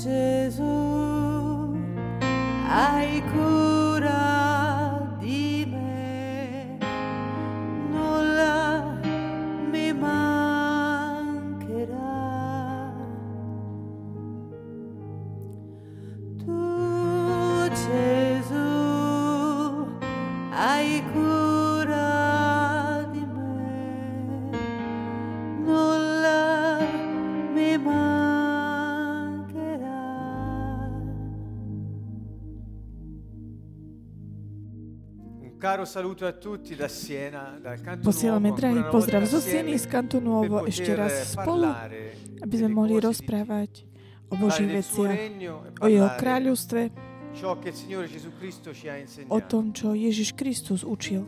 Gesù, hai cura Posielame drahý pozdrav zo Sieny z per Nuovo ešte raz spolu, aby sme mohli rozprávať o Božích veciach, o Jeho kráľovstve, o tom, čo Ježiš Kristus učil.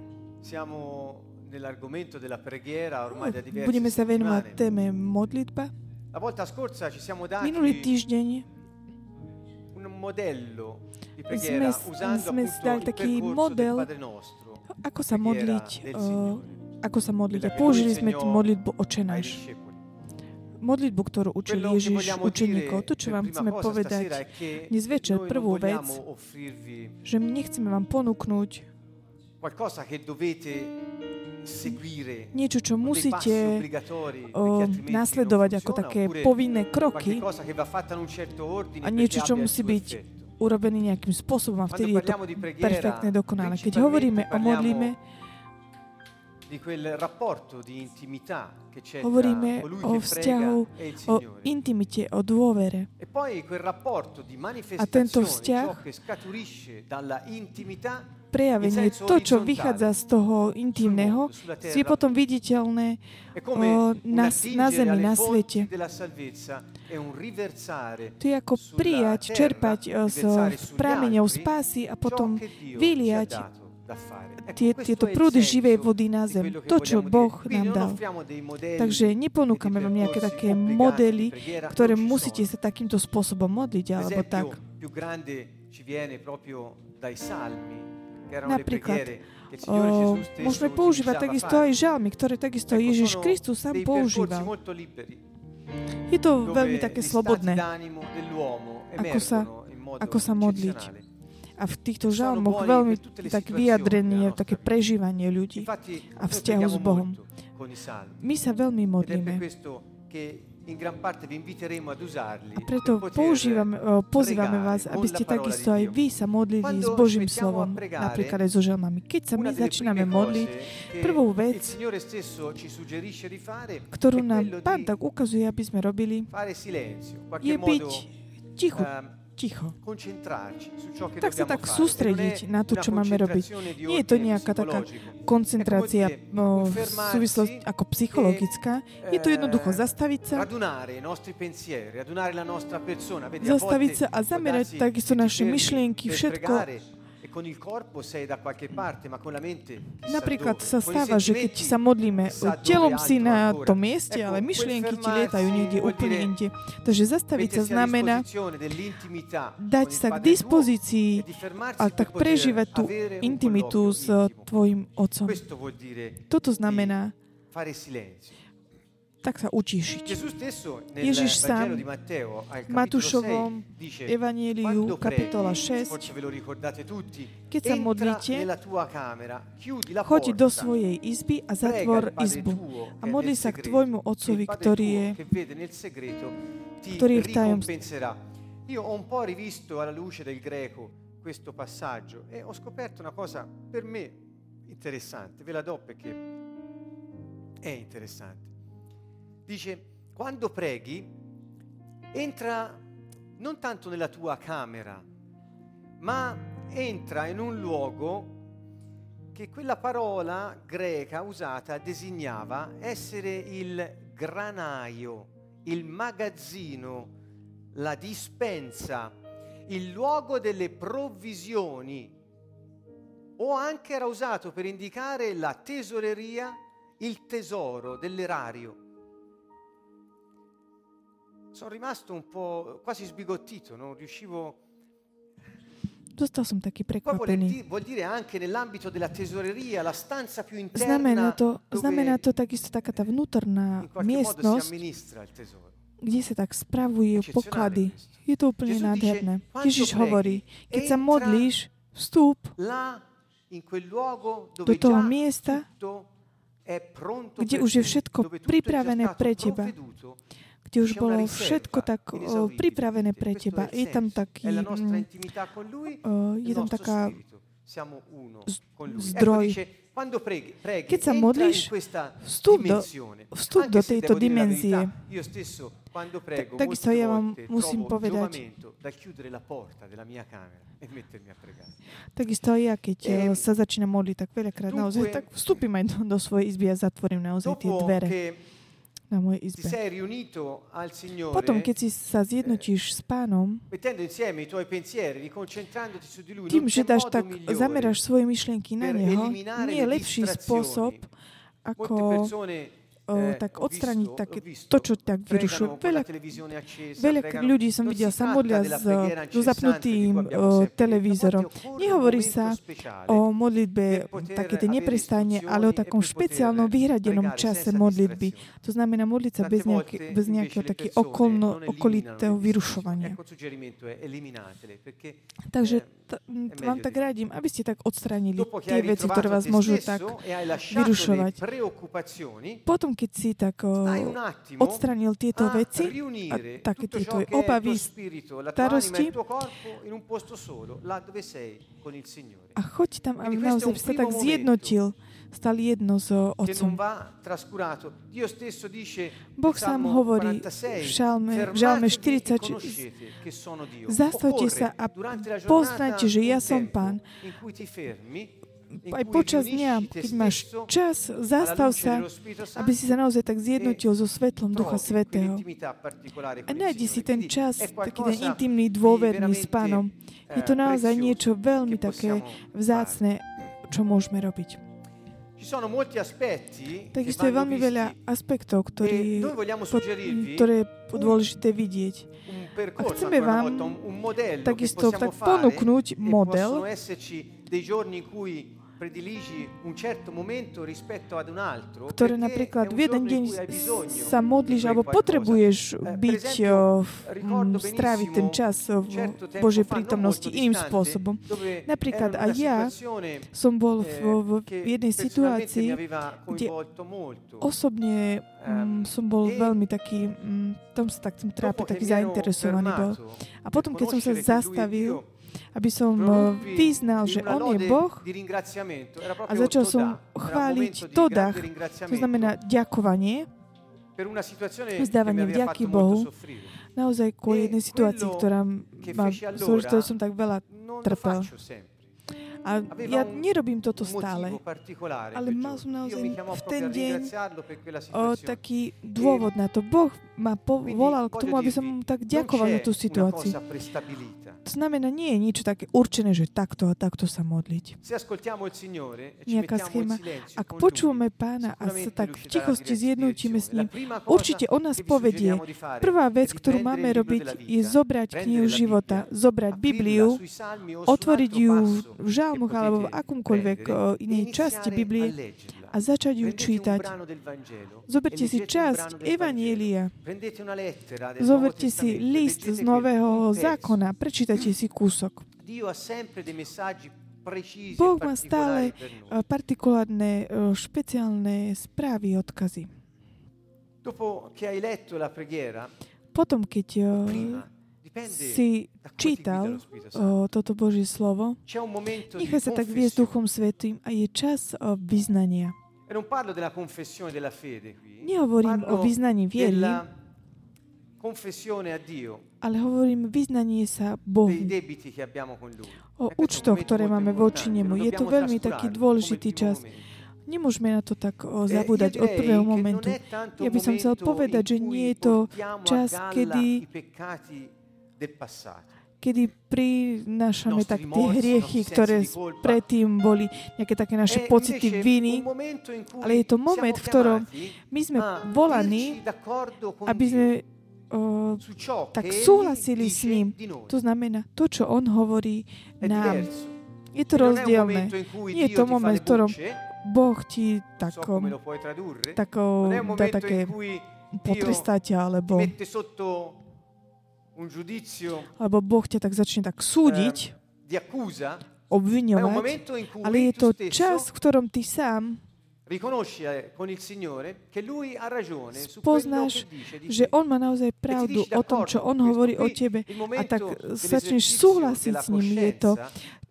Budeme sa venovať téme modlitba. Minulý týždeň sme, sme dali taký model, Nostro. ako sa modliť, Signore. ako sa modliť. A použili sme modlitbu Oče náš. Modlitbu, ktorú učil Ježiš učeníkov. To, čo vám chceme povedať dnes večer, prvú vec, že my nechceme vám ponúknuť niečo, čo musíte o, altrimenti nasledovať ako také povinné kroky a niečo, čo musí byť urobený nejakým spôsobom a vtedy je to perfektné, dokonalé. Keď hovoríme o modlíme, hovoríme o vzťahu, e o intimite, o dôvere. E poi quel rapporto di tento manifestazione, vzťah, ciò che scaturisce dalla intimità Prejavenie, to, čo vychádza z toho intimného, je potom viditeľné o, na, na zemi, na svete. e To je ako prijať, čerpať o, z prameňov spásy a potom vyliať tieto prúdy živej vody na zem. To, čo Boh nám dal. Takže neponúkame e vám nejaké také modely, ktoré musíte sa takýmto spôsobom modliť, alebo tak. Napríklad, O, môžeme používať takisto aj žalmy, ktoré takisto Ježiš Kristus sám používal. Je to veľmi také slobodné. Ako sa- ako sa modliť. A v týchto žalmoch veľmi tak vyjadrenie, také prežívanie ľudí. A vzťahu s Bohom. My sa veľmi modlíme. A preto používame, o, pozývame pregare vás, aby ste takisto aj vy sa modlili s Božím slovom, napríklad aj so žalmami. Keď sa my začíname modliť, il vec, ktorú nám Pán tak ukazuje, aby sme robili, je byť ticho, ehm, ticho. Tak sa tak sústrediť E na to, čo máme robiť. Nie je to nejaká taká koncentrácia no, v súvislosti ako psychologická. Je to jednoducho eh, zastaviť sa, zastaviť sa a zamerať takisto naše myšlienky, všetko. Chissà Napríklad sa stáva, že keď sa modlíme, telom si na tom mieste, ale myšlienky ti lietajú niekde úplne inde. Takže zastaviť sa znamená dať sa k dispozícii e a tak prežívať tú intimitu s intimo. tvojim otcom. Toto znamená fare silenzio. Tak sa utíšiť. Gesù stesso nel Ježiš Vangelo sám di Matteo al capitolo Matúšovom 6 dice Evangeliu, quando kapitola preghi, 6, forse ve lo ricordate tutti, Keď sa entra modlíte, nella tua camera, chiudi la choď porta, do svojej izby a prega zatvor il Padre izbu tuo a che è modli nel sa k segreto, tvojmu e il otcovi, Padre ktorý tuo je che vede nel segreto ti ktorý je v tajomstve. ricompenserà. Io ho un po' rivisto alla luce del greco questo passaggio e ho scoperto una cosa per me interessante, ve la do perché è interessante. Dice, quando preghi, entra non tanto nella tua camera, ma entra in un luogo che quella parola greca usata designava essere il granaio, il magazzino, la dispensa, il luogo delle provvisioni, o anche era usato per indicare la tesoreria, il tesoro dell'erario. Sono rimasto un po' quasi sbigottito, non riuscivo... Dostal som taký prekvapený. Znamená to, znamená to takisto taká tá vnútorná miestnosť, kde sa tak spravujú poklady. Je to úplne nádherné. Ježiš hovorí, keď sa modlíš, vstúp do dove toho miesta, kde už je všetko pripravené pre teba. Kde už bolo všetko tak pripravené pre teba. Je tam taký mm, je tam taká zdroj. Keď sa modlíš, vstup do- vstup do tejto dimenzie. takisto ja vám musím povedať. e. Takisto ja, keď e, sa začína modliť, tak veľakrát naozaj tak vstúpim aj do, do svojej izby a zatvorím naozaj tie dvere na mojej izbe. Potom, keď si sa zjednotíš s pánom, mettendo insieme i tuoi pensieri, riconcentrandoti su di lui, tým, že dáš tak, zameráš svoje myšlienky na neho, nie je le lepší spôsob, Molte ako persone o, eh, tak odstraniť také, visto, to, čo tak vyrušuje. Veľa, veľa ľudí som videl sa modlia s, preghiera so zapnutým o, televízorom. Nehovorí sa o modlitbe také tie avere neprestane, ale o e takom špeciálnom vyhradenom čase modlitby. To znamená modliť sa bez, nejaké, bez nejakého le také persone okolno, okolitého vyrušovania. Takže eh, t- vám tak radím, aby ste tak che tie veci, ktoré vás môžu tak e vyrušovať. Potom, keď si tak o, stai un attimo odstránil tieto a veci, a také tutto tie ciò tvoje che è il obavy, e starosti Signore. a choď tam, aby naozaj sa tak zjednotil, stal jedno s Otcom. Boh sám hovorí 46, v Žalme, v Žalme "Fermatevi e 40, conoscete che sono Dio. zastavte sa a poznáte, že ja som Pán. Aj počas dňa, keď máš čas, zastav sa, aby si sa naozaj tak zjednotil so svetlom Ducha Svetého. A nájdi si ten čas, taký ten intimný, dôverný s Pánom. Je to eh, naozaj niečo veľmi také vzácne, čo môžeme robiť. Takisto je veľmi veľa aspektov, ktorý, suggerirvi ktoré je dôležité vidieť. percorso, chceme vám takisto tak ponúknuť e model. Ktoré napríklad v jeden deň sa modlíš alebo potrebuješ Eh, byť, ricordo mm, stráviť ten čas v Božej prítomnosti iným spôsobom. Napríklad aj ja som bol v, eh, v, jednej situácii, kde osobne mm, som bol e veľmi taký, mm, tom sa tak som trápil, taký zainteresovaný bol. A potom, keď som sa zastavil, aby som eh, vyznal, že On je Boh a začal som chváliť Todach, grande to znamená ďakovanie, vzdávanie vďaky Bohu, naozaj kvôli E jednej situácii, ktorá ma, z ktorou som tak veľa trpel. A ja nerobím toto stále. Ale mal som naozaj v ten deň, O, taký dôvod na to. Boh ma povolal k tomu, aby som mu tak ďakoval za tú situáciu. To znamená, nie je niečo také určené, že takto a takto sa modliť. E Nejaká schéma. Ak počúvame pána a sa tak v tichosti zjednotíme s ním, určite on nás povedie. Prvá vec, ktorú máme robiť, je zobrať knihu života, zobrať Bibliu, otvoriť ju v žalmoch alebo v akomkoľvek prendere o e inej časti Biblie a začať ju čítať. e Zoberte si časť Evanielia. Zoberte si e list z Nového zákona, prečítajte si kúsok. Precisi Boh e má stále eh, partikulárne, eh, špeciálne správy, odkazy. Potom, keď eh, si čítal eh, toto Božie slovo, nechaj sa tak viesť. Duchom Svetým a je čas eh, vyznania. E non parlo della confessione della fede qui, Nehovorím o vyznaní viery, della confessione a Dio ale hovorím vyznanie sa dei Bohu. debiti che abbiamo con Lui. O účtoch, ktoré máme voči nemu. Je to veľmi taký dôležitý čas. Nemôžeme na to tak o, Eh, zabúdať od direi prvého momentu. Ja by som chcel povedať, že nie je to čas, kedy kedy prinášame tak tie hriechy, ktoré predtým boli nejaké také naše pocity invece viny, ale je to moment, v ktorom my sme volaní, aby sme o, tak súhlasili s ním. To znamená, to, čo on hovorí nám. Je to un rozdielne. Nie je to moment, v ktorom Boh ti tak, tak dá také ti alebo, alebo Boh ťa tak začne tak súdiť, eh, obviňovať, ale je to čas, v ktorom ty sám eh, spoznáš, že on má naozaj pravdu o tom, čo on hovorí o tebe a tak začneš súhlasiť s ním. Je to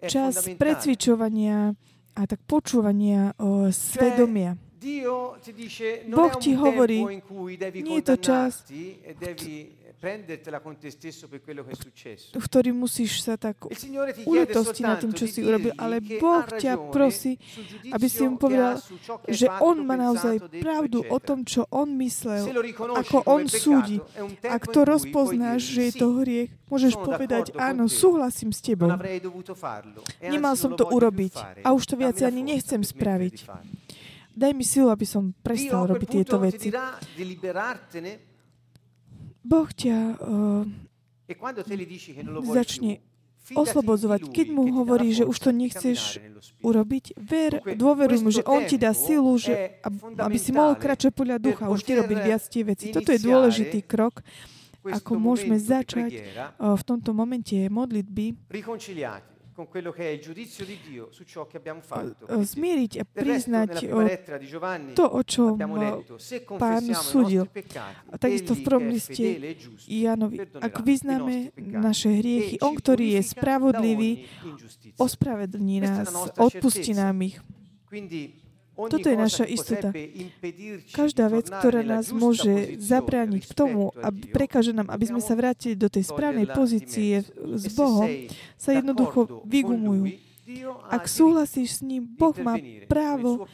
čas precvičovania a tak počúvania o, svedomia. Boh ti hovorí, nie je to čas, e prendertela con te stesso per quello che è successo. ktorý musíš sa tak Il Signore ti chiede uľutosti nad tým, čo si urobil, ale Boh ťa prosí, aby si mu povedal, že on má naozaj pravdu o tom, čo on myslel, ako on súdi. Ak to rozpoznáš, že je to hriech, môžeš povedať, áno, súhlasím s tebou. E Nemal som to urobiť a už to viac ani nechcem spraviť. Daj mi silu, aby som prestal robiť tieto veci. Boh ťa uh, e začne oslobodzovať, keď mu ti hovorí, že už to nechceš urobiť, ver, dôveruj mu, že on ti dá silu, že, aby si mohol kráčať podľa ducha, už poter nerobiť viac tie veci. Toto je dôležitý krok, ako môžeme začať uh, v tomto momente modlitby, zmieriť a priznať to, o čom Pán súdil. takisto v prvom liste Janovi, ak vyznáme naše hriechy, on, ktorý je spravodlivý, ospravedlní nás, odpustí nám ich. Quindi Toto je naša istota. Každá vec, ktorá nás môže zabrániť k tomu a prekáže nám, aby sme sa vrátili do tej správnej pozície s E Bohom, sa jednoducho vygumujú. Ak súhlasíš s ním, Boh má právo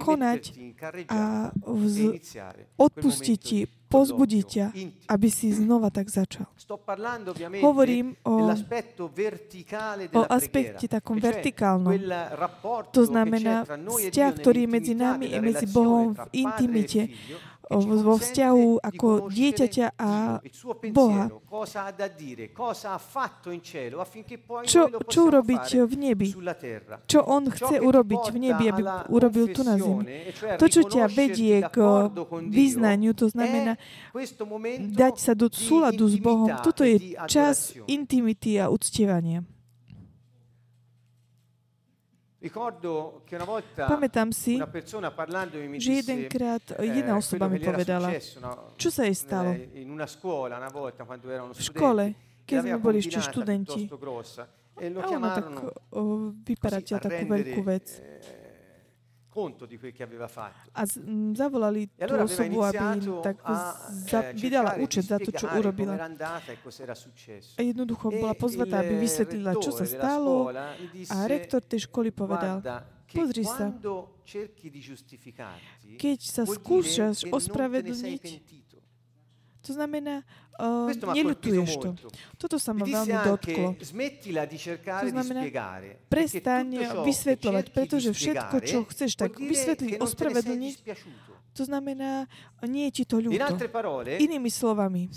konať a e vz, odpustiť ti, pozbudiť ťa, aby si znova tak začal. Hovorím o, o aspekte takom vertikálnom. To znamená e vzťah, ktorý je medzi nami a medzi Bohom v e intimite, vo vzťahu ako dieťaťa a Boha. Čo, čo urobiť v nebi? Čo on chce urobiť v nebi, aby urobil tu na zemi? e To, čo ťa vedie k vyznaniu, to znamená dať sa do súladu s Bohom. Toto e je čas intimity a uctievania. Ricordo che una volta Pamätám si, že jedenkrát jedna osoba mi povedala, čo sa jej stalo. In una scuola una volta quando erano V škole, studenti keď sme boli ešte študenti, e a ona tak vyparatia takú veľkú vec. Eh, conto di quel che aveva fatto. A z, m, zavolali E tú allora osobu, aby im tak a za, eh, vydala účet za to, čo urobila. e. A jednoducho bola E pozvatá, aby il vysvetlila, čo sa stalo. A rektor tej školy povedal, pozri sa, keď sa skúšaš ospravedlniť, to znamená, uh, Questo neľutuješ to. molto. Toto sa ma veľmi dotklo. To znamená, Prestaň vysvetľovať, pretože všetko, čo chceš tak vysvetliť, ospravedlniť, to znamená, nie je ti to ľúto. Inými slovami,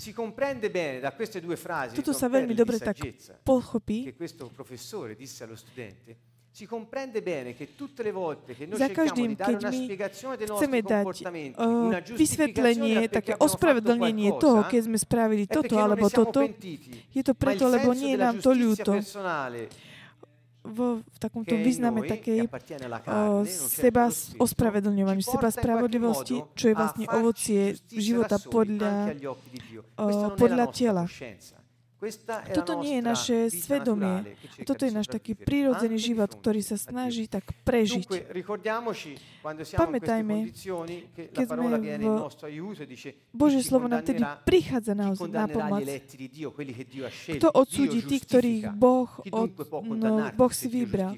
toto sa veľmi dobre tak pochopí, che questo professore disse allo studente, si comprende bene che tutte le volte che noi Za cerchiamo každým, di dare keď una my chceme dať comportamenti, uh, una giustificazione vysvetlenie, také ospravedlnenie toho, keď sme spravili toto alebo toto, je to preto, lebo nie je nám to ľúto. personale V, takomto význame takej o, certo seba ci seba spravodlivosti, čo je vlastne ovocie života podľa, o, la podľa tela. Toto nie je naše svedomie. A toto je náš taký prírodzený život, ktorý sa snaží tak prežiť. Pamätajme, keď sme v- Božie slovo nám tedy prichádza chi na, pomoc. Kto odsúdi tých, ktorých Boh, od, no, boh si vybral?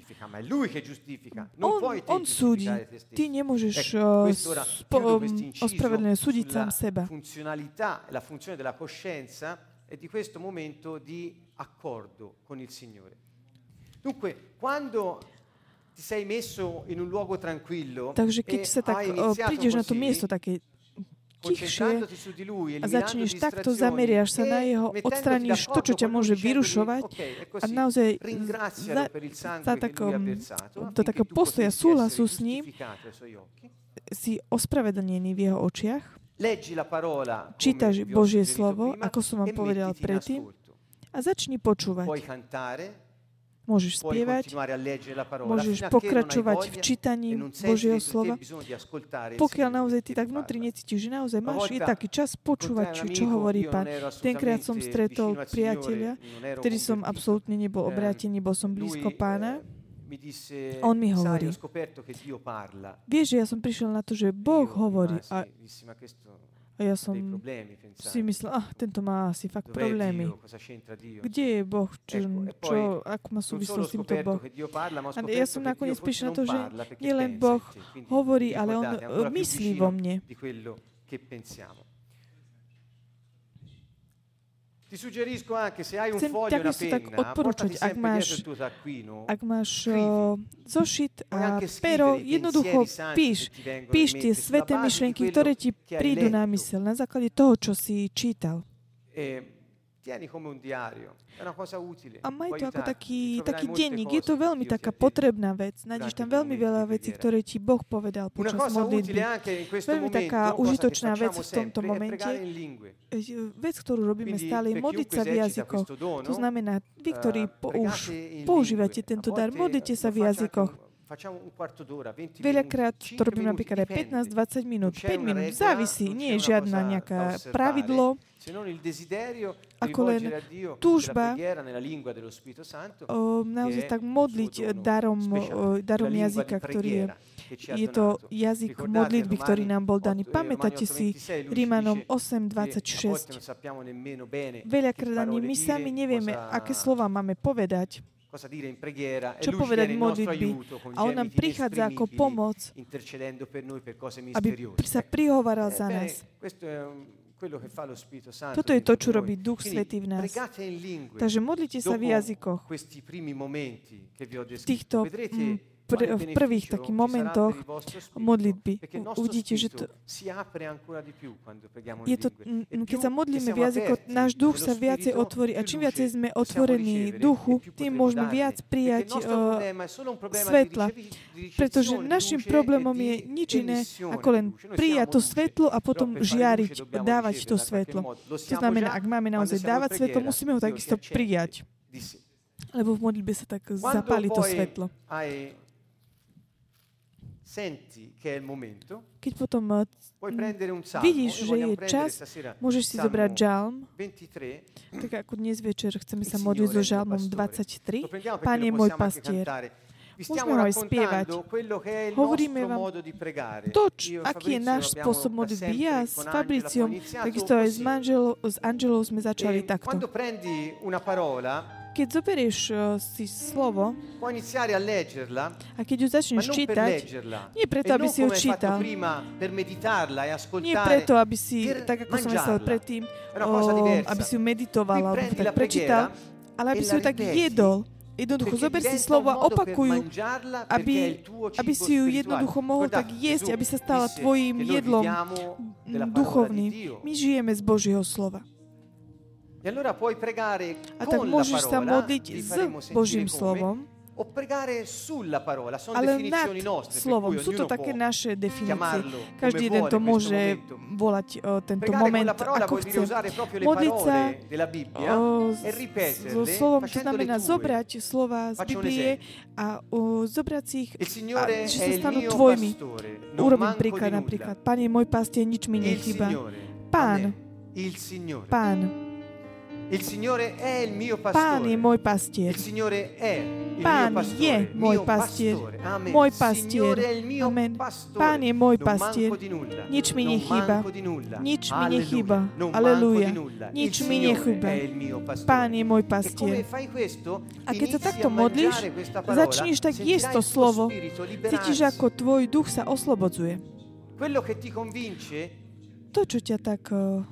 On, on súdi. Ty nemôžeš uh, spo, um, ospravedlne súdiť sám seba. E di questo momento di accordo con il Signore. Dunque, quando ti sei messo in un luogo tranquillo Takže keď sa tak prídeš na to miesto také tichšie a začneš takto, zameriaš sa na jeho, odstraníš to, čo ťa môže vyrušovať "Ok, è a naozaj za, za versato, do takého postoja súhlasu s ním si ospravedlnený v jeho očiach čítaš Božie slovo, ako som vám e povedal predtým, a začni počúvať. Môžeš spievať, môžeš pokračovať v čítaní e Božieho slova. Pokiaľ naozaj ty tak vnútri necítiš, že naozaj máš je taký čas počúvať, čo, čo hovorí Pán. Tenkrát som stretol priateľa, ktorý som absolútne nebol obrátený, bol som blízko Pána. On mi hovorí, vieš, že ja som prišiel na to, že Boh hovorí. A a ja som si myslel, ah, tento má asi fakt problémy. Kde je Boh? Čo, čo, ako má súvislosť s týmto Boh? A ja som nakoniec prišiel na to, že nielen Boh hovorí, ale On myslí vo mne. Ti suggerisco anche se hai un foglio e una penna, il tuo taccuino, ak máš uh, zošit a pero, jednoducho píš, píš tie sveté myšlienky, ktoré ti prídu na mysel na základe toho, čo si čítal. E tieni come un diario. È una cosa utile. A maj to ako taký, taký denník. Je to veľmi taká potrebná vec. Nájdeš tam veľmi veľa vecí, ktoré ti Boh povedal počas modlitby. Veľmi taká užitočná vec v tomto momente. Vec, ktorú robíme stále, je modliť sa v jazykoch. To znamená, vy, ktorí už používate tento dar, modlite sa v jazykoch. Veľakrát to robím napríklad aj 15-20 minút. 5 minút závisí, nie je žiadna nejaká pravidlo, ako len túžba o, naozaj tak modliť darom, darom jazyka, ktorý je je to jazyk modlitby, ktorý nám bol daný. Pamätáte si Rímanom 8.26. Veľakrát ani my sami nevieme, aké slova máme povedať čo povedať v modlitby. A on nám prichádza ako pomoc, aby sa prihovaral za nás. Toto je to, čo robí Duch Svetý v nás. Takže modlite sa v jazykoch. V týchto pr- v prvých takých momentoch modlitby. Uvidíte, že to, je to, keď sa modlíme v jazyku, náš duch sa viacej otvorí a čím viacej sme otvorení duchu, tým môžeme viac prijať uh, svetla. Pretože našim problémom je nič iné, ako len prijať to svetlo a potom žiariť, dávať to svetlo. To znamená, ak máme naozaj dávať svetlo, musíme ho takisto prijať. Lebo v modlitbe sa tak zapáli to svetlo. Keď potom vidíš, že je čas, môžeš si zobrať žalm, tak ako dnes večer chceme sa modliť so žalmom 23. Pán je môj pastier. Môžeme ho aj spievať. Hovoríme vám to, č- aký je náš spôsob modlitby. Ja s Fabriciom, takisto aj s, manželou, s Angelou sme začali e takto. Keď zoberieš uh, si slovo a keď ju začneš čítať, nie preto, aby si ju čítal, nie preto, aby si, tak ako som myslel predtým, o, aby si ju meditoval alebo tak prečítal, ale aby si ju tak jedol. Jednoducho, zober si slovo a opakuj aby, aby si ju jednoducho mohol tak jesť, aby sa stala tvojim jedlom duchovným. My žijeme z Božieho slova. E a tak môžeš sa modliť s Božím slovom, ale nad slovom. Sú to také naše definície. Každý jeden to môže volať o, tento moment, ako chce. Modliť sa o, so slovom, čo znamená zobrať slova z Biblie a o, zobrať si ich, a, že sa stanú tvojimi. Urobím príklad napríklad. Pán je môj pastier, nič mi nechýba. Pán. Pán. Il Signore è il mio pastore. Pán je môj pastier. Il Signore è il Pán mio pastore, je môj pastier. Amen. Môj pastier. Amen. Pán je môj pastier. Nič mi nechýba. Nič mi nechýba. Aleluja. Nič mi nechýba. Pán je môj E pastier. A keď sa takto modlíš, parola, začneš tak jesť to slovo, cítiš, ako tvoj duch sa oslobodzuje. Quello che ti convince To, čo ťa tak uh,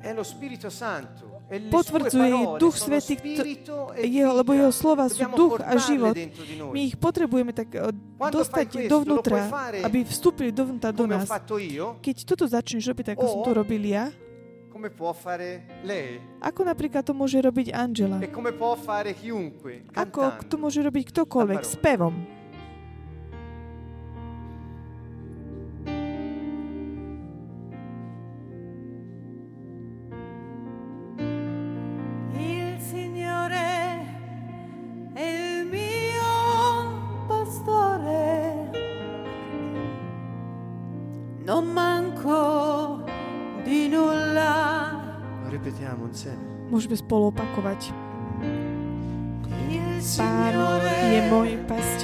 è lo Spirito Santo. Potvrdzuje Duch Svetý, e jeho, lebo jeho slova sú duch a život. My ich potrebujeme tak Quando dostať dovnútra, aby vstúpili dovnútra do nás. Keď toto začneš robiť, ako som to robil ja, come può fare lei ako napríklad to môže robiť Angela. e come può fare chiunque Ako to môže robiť ktokoľvek s pevom.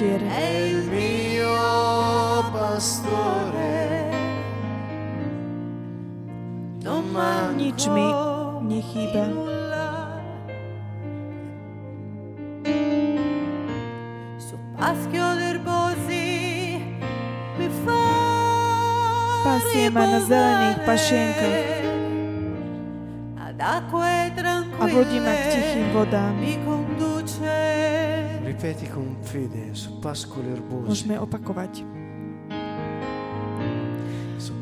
Pastier. Nič mi nechýba. Pasie ma na zelených pašienkach a vodí ma k tichým vodám. Môžeme opakovať.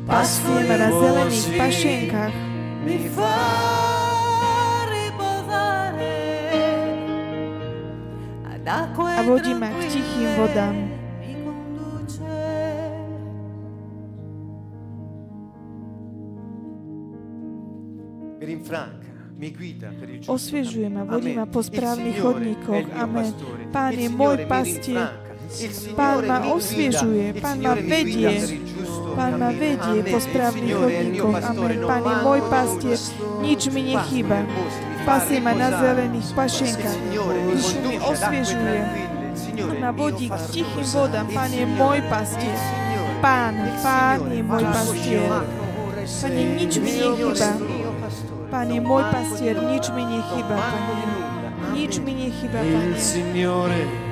Pasie ma na zelených pašienkach. A vodí ma k tichým vodám. Osviežuje ma, vodí ma po správnych chodníkoch. Amen. Pán je môj pastier. Pán ma osviežuje, Pán ma vedie. Pán ma vedie po správnych chodníkoch. Amen. Pán je môj pastier. Nič mi nechýba. Pasie ma na zelených pašenkách. Dušu mi osviežuje. Pán ma vodí k tichým vodám. Pán je môj pastier. Pán, Pán je môj pastier. Pane, nič mi nechýba. Pane, môj pastier, nič mi nechýba, Pane. Nič mi nechýba, Pane. Signore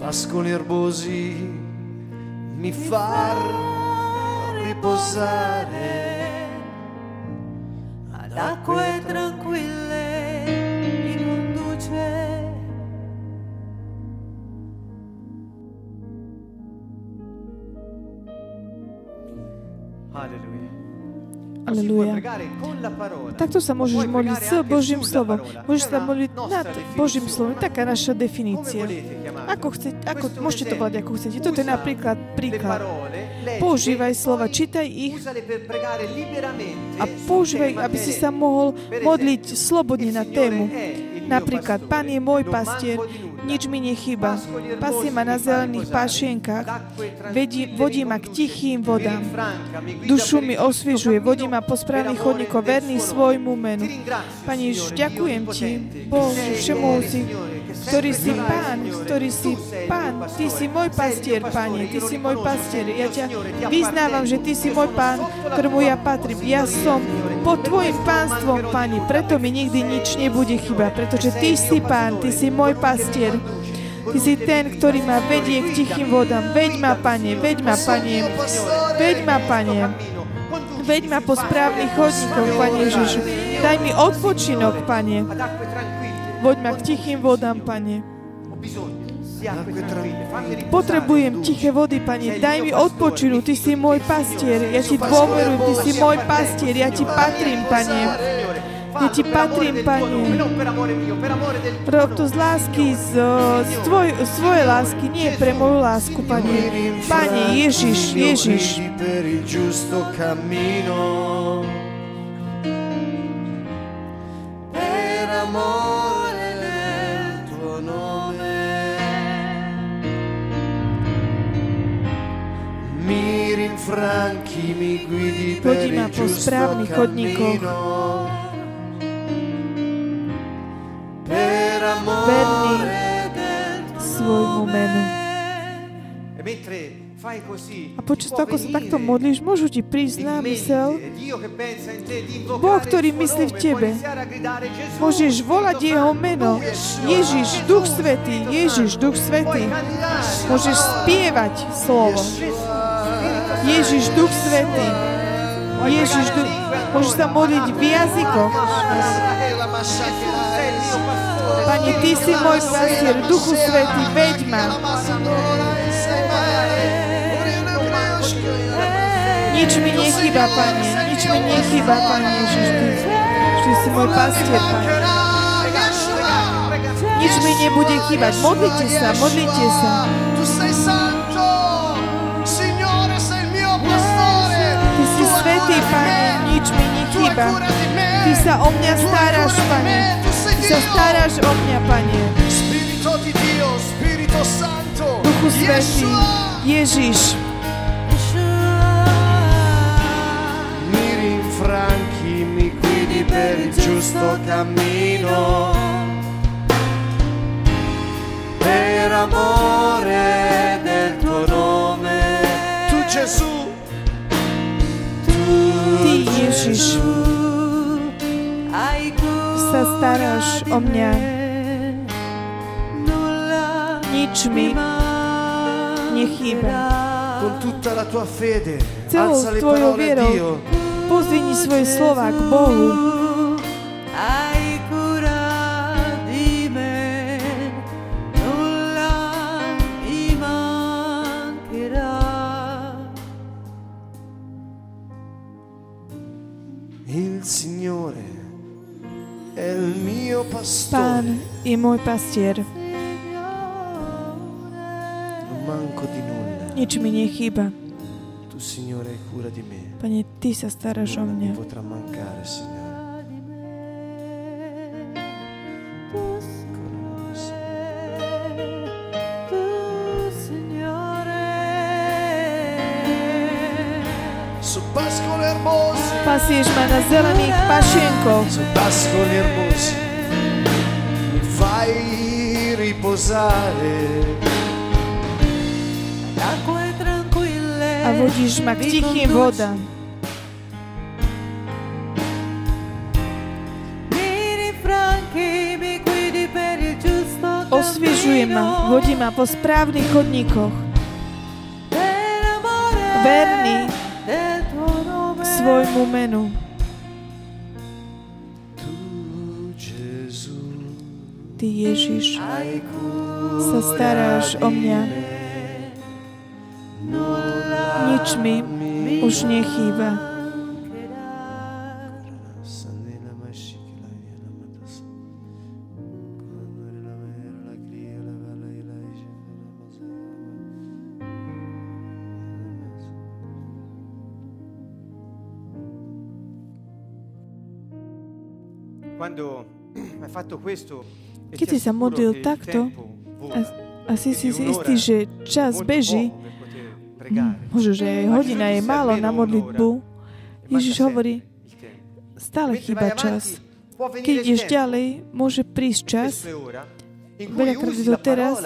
pascoli erbosi mi fa riposare acque tranquille mi conduce. Aleluja. Takto sa môžeš modliť s Božím slovom. Môžeš sa modliť nad Božím slovom. Taká naša definícia. Ako chcete, ako, môžete to povedať, ako chcete. Toto je napríklad príklad. Používaj slova, čítaj ich a používaj, aby si sa mohol modliť slobodne na tému. Napríklad, Pán je môj pastier, nič mi nechýba. Pasie ma na zelených pašienkach, vedí, vodí ma k tichým vodám. Dušu mi osviežuje, vodí ma po správnych chodníkoch, verný svojmu menu. Pani ďakujem Ti, Bože, všemohúci, ktorý si Pán, ktorý si Pán. Ty si môj pastier, Pane, Ty si môj pastier. Ja ťa vyznávam, že Ty si môj Pán, ktorému ja patrím. Ja som pod Tvojim pánstvom, Pane, preto mi nikdy nič nebude chyba, pretože Ty si Pán, Ty si môj pastier. Ty si ten, ktorý ma vedie k tichým vodám. Veď ma, Pane, veď ma, Pane, veď ma, Pane. Veď ma po správnych chodníkoch, Pane Ježišu. Daj mi odpočinok, Pane. Voď ma k tichým vodám, Pane. Potrebujem tiché vody, Pane. Daj mi odpočinu. Ty si môj pastier. Ja ti dôverujem. Ty si môj pastier. Ja ti patrím, Pane. Ja ti patrím, Pane. Rob to z lásky, z, z tvoj, svojej lásky, nie pre moju lásku, Pane. Pane, Ježiš, Ježiš. Per Vodí ma po správnych chodníkoch. Verný svojmu menu. A počas toho, ako sa takto modlíš, môžu ti prísť na mysel Boh, ktorý myslí v tebe. Môžeš volať Jeho meno. Ježiš, Duch Svetý, Ježiš, Duch Svetý. Môžeš spievať slovo. Ježiš, Duch Svetý. Ježiš, Duch... Môžeš sa modliť v jazykoch. Pane, Ty si môj pastier, Duchu Svetý, veď ma. Nič mi nechýba, Pane, nič mi nechýba, Pane Ježiš, Ty, Ty si môj pastier, Pane. Nič mi nebude chýbať. Modlite sa, modlite sa. Nič mi nechýba. Ty sa o mňa staráš, Pane. Ty sa staráš o mňa, Pane. Duchu Svetý, Ježiš. Mi rinfranchi, mi guidi per il giusto cammino. Per amore Ježiš. Sa staráš o mňa. Nič mi nechýba. Con tutta la tua fede, alza le parole a Dio. pozdvihni svoje slova k Bohu. Je môj pastier. non manco di nulla. Nič mi nechýba. Tu Signore hai cura di me. Pane, Ty sa staráš o mňa. Pasieš ma na zelených pašienkoch. su pascoli erbosi, mi fai riposare. a vodíš ma k tichým vodám. Osviežuje ma, vodí ma po správnych chodníkoch. Verný svojmu menu. Ty Ježiš sa staráš o mňa. Nič mi už nechýba. Quando hai fatto questo Keď si sa modlil takto, A si si istý, že čas beží, možno, že aj hodina je málo na modlitbu, Ježiš hovorí, stále chýba čas. Keď ideš ďalej, môže prísť čas, veľakrát je teraz,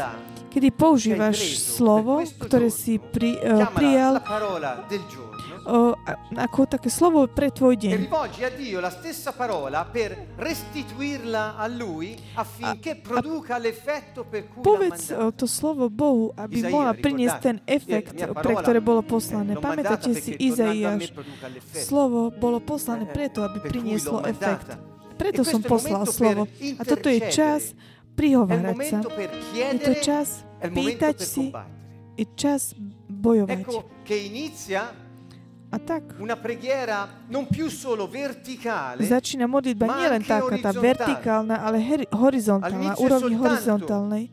kedy používaš slovo, ktoré si pri, uh, prijal uh, ako také slovo pre tvoj e deň. rivolgi a Dio la stessa parola per restituirla a Lui affinché produca l'effetto per cui Povedz to slovo Bohu, aby Isaia, mohla priniesť ten efekt, pre ktoré bolo poslané. Pamätáte si Izaiáš? Slovo bolo poslané Eh, preto, aby prinieslo efekt. Preto E som poslal slovo. A toto je čas prihovárať sa. Je to čas pýtať si, je čas bojovať. Ecco che inizia A tak una preghiera non più solo verticale, začína modlitba nielen taká tá vertikálna, ale heri- horizontálna, úrovni horizontálnej.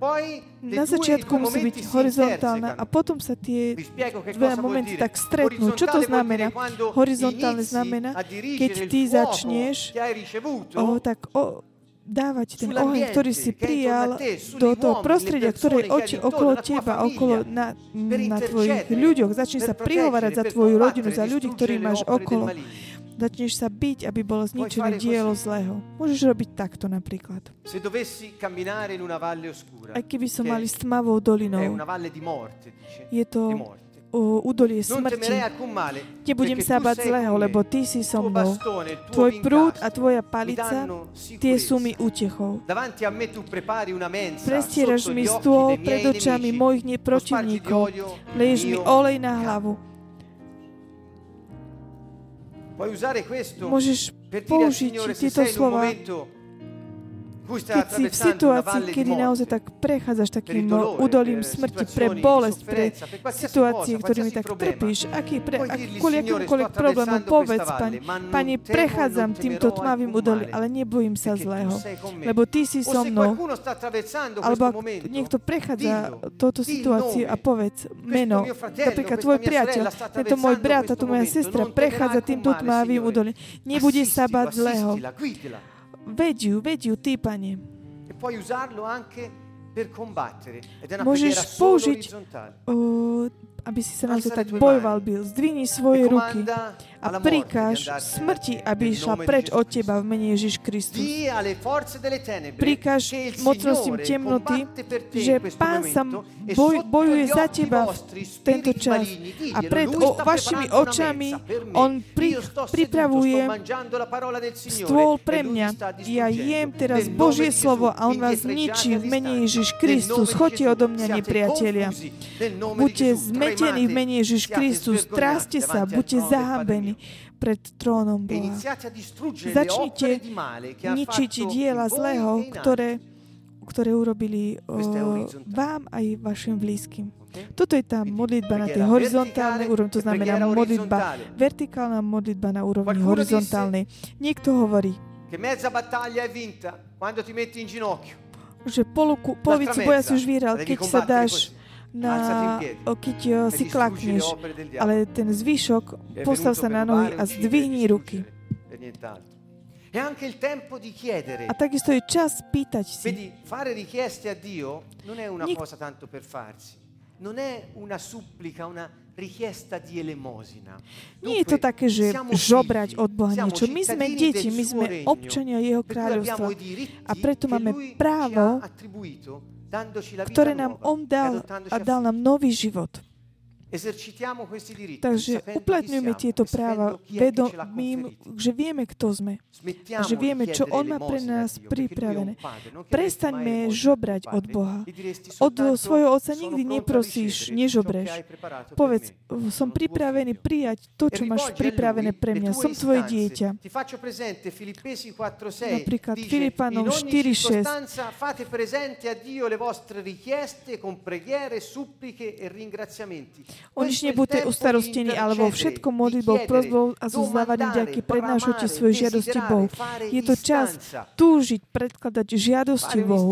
Poi Na začiatku musí byť horizontálna a potom sa tie vuol momenty tak stretnú. Čo to znamená? Horizontálne znamená, keď ty začneš o, tak o, dávať ten oheň, ktorý si prijal do toho prostredia, ktoré je oči okolo teba, okolo na, na tvojich ľuďoch. Per sa prihovárať za tvoju rodinu, za ľudí, ktorí máš okolo. Začneš sa byť, aby bolo zničené dielo zlého. Môžeš robiť takto napríklad. Aj keby som mali s tmavou dolinou, je to údolie smrti. Nebudem sa bať zlého, lebo ty si so mnou. Tvoj prúd a tvoja palica, tie sú mi útechou. Prestieraš mi stôl pred očami mojich neprotivníkov. Leješ mi olej na hlavu. Môžeš použiť tieto slova, keď si v situácii, kedy naozaj tak prechádzaš takým údolím smrti pre bolesť, pre situácie, ktorými tak trpíš, aký pre, ak, kvôli akýmkoľvek problémom, povedz, Pane, Pane, prechádzam týmto tmavým údolím, ale nebojím sa zlého, lebo Ty si so mnou. Alebo ak niekto prechádza touto situáciu a povedz meno, napríklad tvoj priateľ, tento môj brat a tu moja sestra prechádza týmto tmavým údolím, nebude sa bať zlého. Veď ju, ty, pane. E puoi usarlo anche per combattere. Ed è una Môžeš použiť, uh, aby si sa naozaj tak bojoval, byl. Zdvihni svoje ruky a prikáž smrti, aby išla preč od teba v mene Ježiš Kristus. Prikáž Signore temnoty, že Pán sa e boj, bojuje za teba v tento čas. A pred o, vašimi očami. On pri, pripravuje stôl e pre mňa. Ja jem teraz Božie slovo a On vás indietreggiate ničí v mene. Ježiš Kristus. Gesù, odo mňa, nepriatelia. Buďte zmetení v mene Ježiš Kristus. Tráste sa, buďte zahambení mio. pred trónom Boha. Začnite ničiť diela zlého, e ktoré, ktoré urobili o, vám aj vašim blízkym. Toto je tá modlitba na tej horizontálnej úrovni, to znamená modlitba vertikálna modlitba na úrovni horizontálnej. Niekto hovorí, že polovicu boja si už vyhral, keď sa dáš. Na, keď e si klakneš, ale ten zvyšok È postav sa na nohy a zdvihni ruky. E. A takisto je čas pýtať si. Vedi, fare richieste a Dio non è una Nic- cosa tanto per farsi. Non è una supplica, una richiesta di elemosina. Nie je to také, že žobrať od Boha niečo. My sme deti, my sme občania Jeho kráľovstva. A preto máme právo, ktoré nám On dal a dal nám nový život. Takže siamo tieto e práva vedomím, že vieme, kto sme. Smettiamo že vieme, čo On má pre a nás pripravené. Prestaňme žobrať od. Boha. Od svojho Otca "Sono nikdy a neprosíš, nežobreš. Povedz, som pripravený figlio." prijať to, E čo máš a pripravené pre mňa. Som tvoje dieťa. Ti faccio presente Filippesi 4:6 Napríklad Filipanom in ogni 4:6. circostanza fate presente a Dio le vostre richieste con preghiere, suppliche e ringraziamenti. O nič nebuďte ustarostení, ale vo všetkom modlitbou, prosbou a so zdávaním ďaky prednášajte svoje žiadosti Bohu. Je to čas túžiť, predkladať žiadosti Bohu.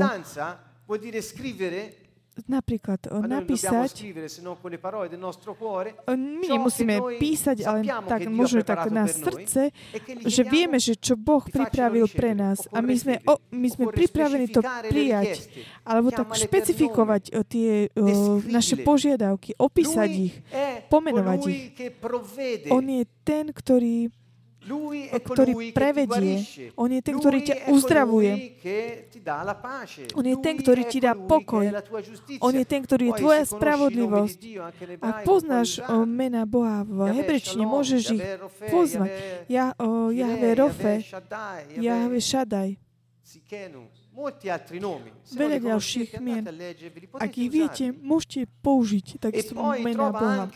Napríklad dobbiamo napísať, scrivere se non con le parole del nostro cuore. o, my nemusíme písať, ale tak možno tak na srdce, e že vieme, že čo Boh pripravil pre nás a my sme, o, my sme pripravení to prijať, alebo tak špecifikovať o, tie o, naše požiadavky, opísať ich. pomenovať ich. On je ten, ktorý ktorý prevedie. On je ten, ktorý ťa uzdravuje. On je ten, ktorý ti dá pokoj. On je ten, ktorý je tvoja spravodlivosť. Ak poznáš mena Boha v Shalom, môžeš ich poznať. Jahve Rofe, Jahve Shaddai. Veľa ďalších mien. Ak ich viete, môžete použiť E takisto poi mena Boha.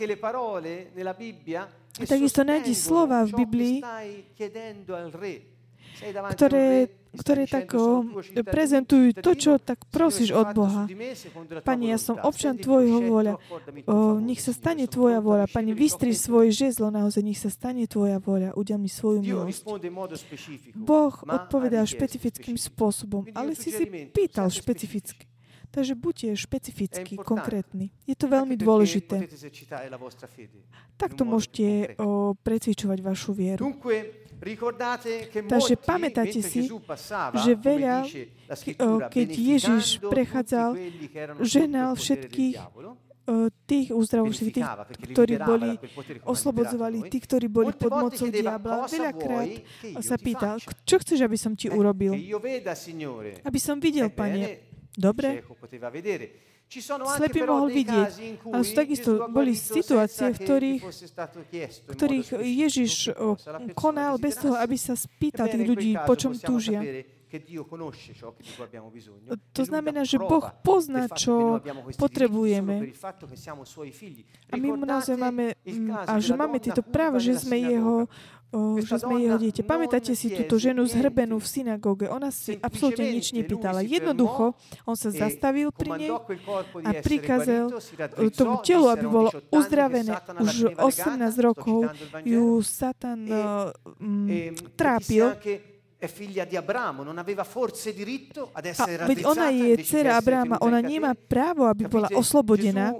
Che takisto nájdi slova v Biblii, ktoré, ktoré tak "Sono o, tuo cittadino, prezentujú to, čo tak prosíš od Boha. Pane, ja som občan Tvojho il O, nech sa stane Tvoja pronto a vôľa. ricevere Pane, ciò che vystri svoje žezlo, naozaj nech sa stane Tvoja vôľa. Udiel mi svoju milosť. Boh odpovedá richieste špecifickým spôsobom, ale si si pýtal špecificky. Takže buďte špecifický, importante. konkrétny. Je to veľmi dôležité. Takto môžete o, precvičovať vašu vieru. Takže pamätáte si, že veľa, keď Ježiš prechádzal, ženal všetkých tých uzdravujúcich, tých, ktorí boli, oslobodzovali tí, ktorí boli pod mocou diabla. "Cosa Veľakrát sa pýtal, faccia?" čo chceš, aby som ti urobil? Aby som videl, Pane. Dobre? Slepý mohol vidieť. Ale sú takisto boli situácie, v ktorých, ktorých Ježiš konal bez toho, aby sa spýtal tých ľudí, po čom túžia. To e znamená, že Boh pozná, čo potrebujeme. A my mu naozaj máme, mm, a že máme tieto práva, že sme jeho. O, že sme jeho dieťa. Pamätáte si túto ženu zhrbenú v synagóge? Ona si absolútne nič nepýtala. Jednoducho, on sa zastavil pri nej a prikázal tomu telu, aby bolo uzdravené. Už 18 rokov ju Satan um, trápil a, veď ona je dcera Abrama, ona nemá právo, aby bola oslobodená.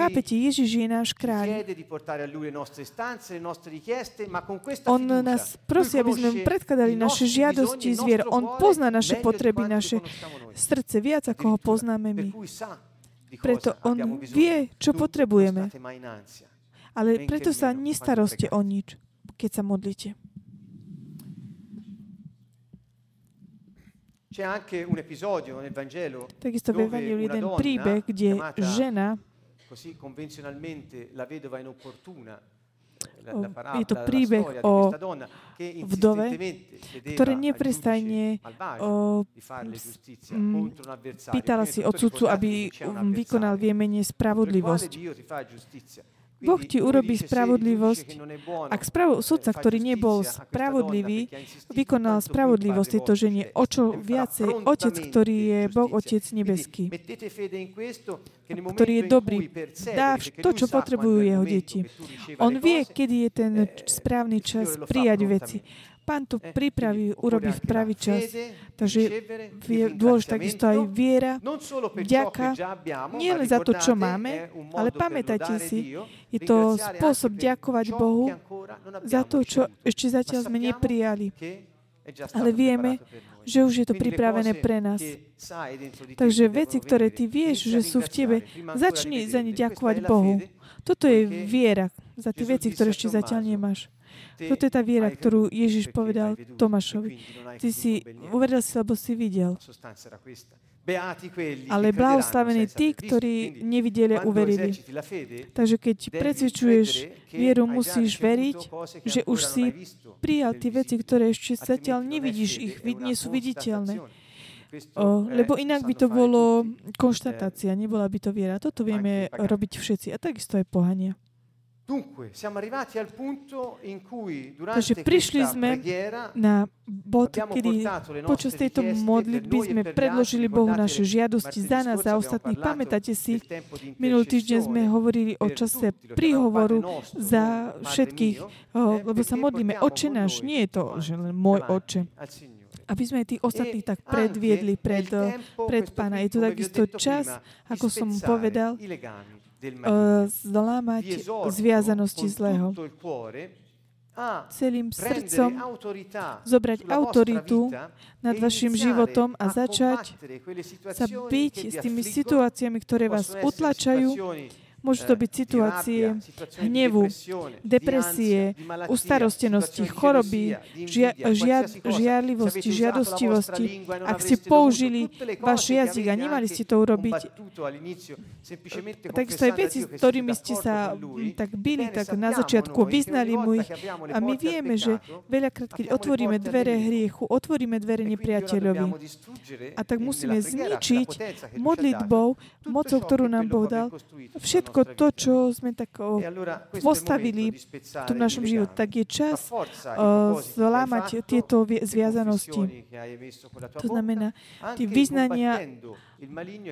Chápete, Ježiš je náš kráľ. On nás prosí, aby sme predkladali naše žiadosti zvier. On pozná naše potreby, naše srdce viac, ako ho poznáme my. Preto on vie, čo potrebujeme. Ale preto sa nestaroste o nič, keď sa modlíte. C'è anche un episodio nel Vangelo Takisto v Evangeliu jeden príbeh, kde žena così convenzionalmente la vedova inopportuna la, la je to príbeh o vdove, ktoré neprestajne pýtala si od sudcu, aby vykonal v Jemene spravodlivosť. Boh ti urobí spravodlivosť. Ak spravo, sudca, ktorý nebol spravodlivý, vykonal spravodlivosť tejto žene, o čo viacej Otec, ktorý je Boh, Otec nebeský, ktorý je dobrý, dá to, čo potrebujú jeho deti. On vie, kedy je ten správny čas prijať veci. Pán to pripraví, urobí v pravý čas. Takže je dôležitá takisto aj viera, vďaka, nie len za to, čo máme, ale pamätajte si, je to spôsob ďakovať Bohu za to, čo ešte zatiaľ sme neprijali. Ale vieme, že už je to pripravené pre nás. Takže veci, ktoré ty vieš, že sú v tebe, začni za ne ďakovať Bohu. Toto je viera za tie veci, ktoré ešte zatiaľ nemáš. Toto je tá viera, ktorú Ježiš povedal Tomášovi. Ty si uveril si, lebo si videl. Ale blahoslavení tí, ktorí nevideli, uverili. Takže keď presvedčuješ vieru, musíš veriť, že už si prijal tie veci, ktoré ešte zatiaľ nevidíš, ich nie sú viditeľné. O, lebo inak by to bolo konštatácia, nebola by to viera. Toto vieme robiť všetci. A takisto aj pohania. Takže prišli sme na bod, kedy počas tejto modlitby sme predložili Bohu naše žiadosti za nás, za ostatných. Pamätáte si, minulý týždeň sme hovorili o čase príhovoru za všetkých, lebo sa modlíme. Oče náš, nie je to, že len môj oče aby sme tých ostatných tak predviedli pred, pred pána. Je to takisto čas, ako som povedal, zlámať zviazanosti zlého. Celým srdcom zobrať autoritu nad vašim životom a začať sa byť s tými situáciami, ktoré vás utlačajú, Môžu to byť situácie hnevu, depresie, ustarostenosti, choroby, žia, žia, žiarlivosti, žiadostivosti. Ak ste použili váš jazyk a nemali ste to urobiť, takisto aj veci, s ktorými ste sa tak byli, tak na začiatku vyznali mu ich. A my vieme, že veľakrát, keď otvoríme dvere hriechu, otvoríme dvere nepriateľovi. A tak musíme zničiť modlitbou, mocou, ktorú nám Boh dal, všetko všetko to, čo sme tak e postavili v našom živote, tak je čas zlámať tieto zviazanosti. To znamená, tie vyznania,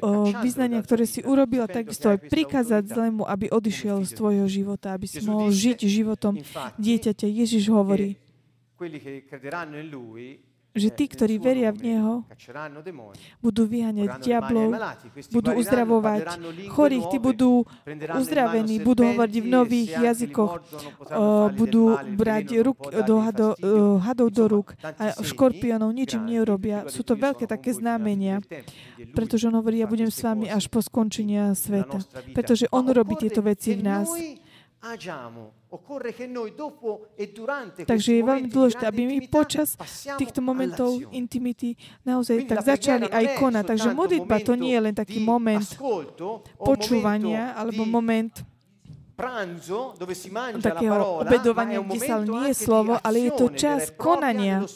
o, vyznania, ktoré si urobila, takisto aj prikázať zlému, aby odišiel z tvojho života, aby si mohol žiť životom dieťaťa. Ježiš hovorí, že tí, ktorí veria v Neho, budú vyháňať diablov, budú uzdravovať chorých, tí budú uzdravení, budú hovoriť v nových jazykoch, budú brať ruk, do hado, hadov do rúk a škorpiónov ničím neurobia. Sú to veľké také znamenia, pretože on hovorí, ja budem s vami až po skončenia sveta. Pretože on robí tieto veci v nás. Takže je veľmi dôležité, aby my počas týchto momentov intimity naozaj tak začali aj konať. Takže modlitba to nie je len taký moment počúvania alebo moment takého obedovania, kde sa nie slovo, ale je to čas konania.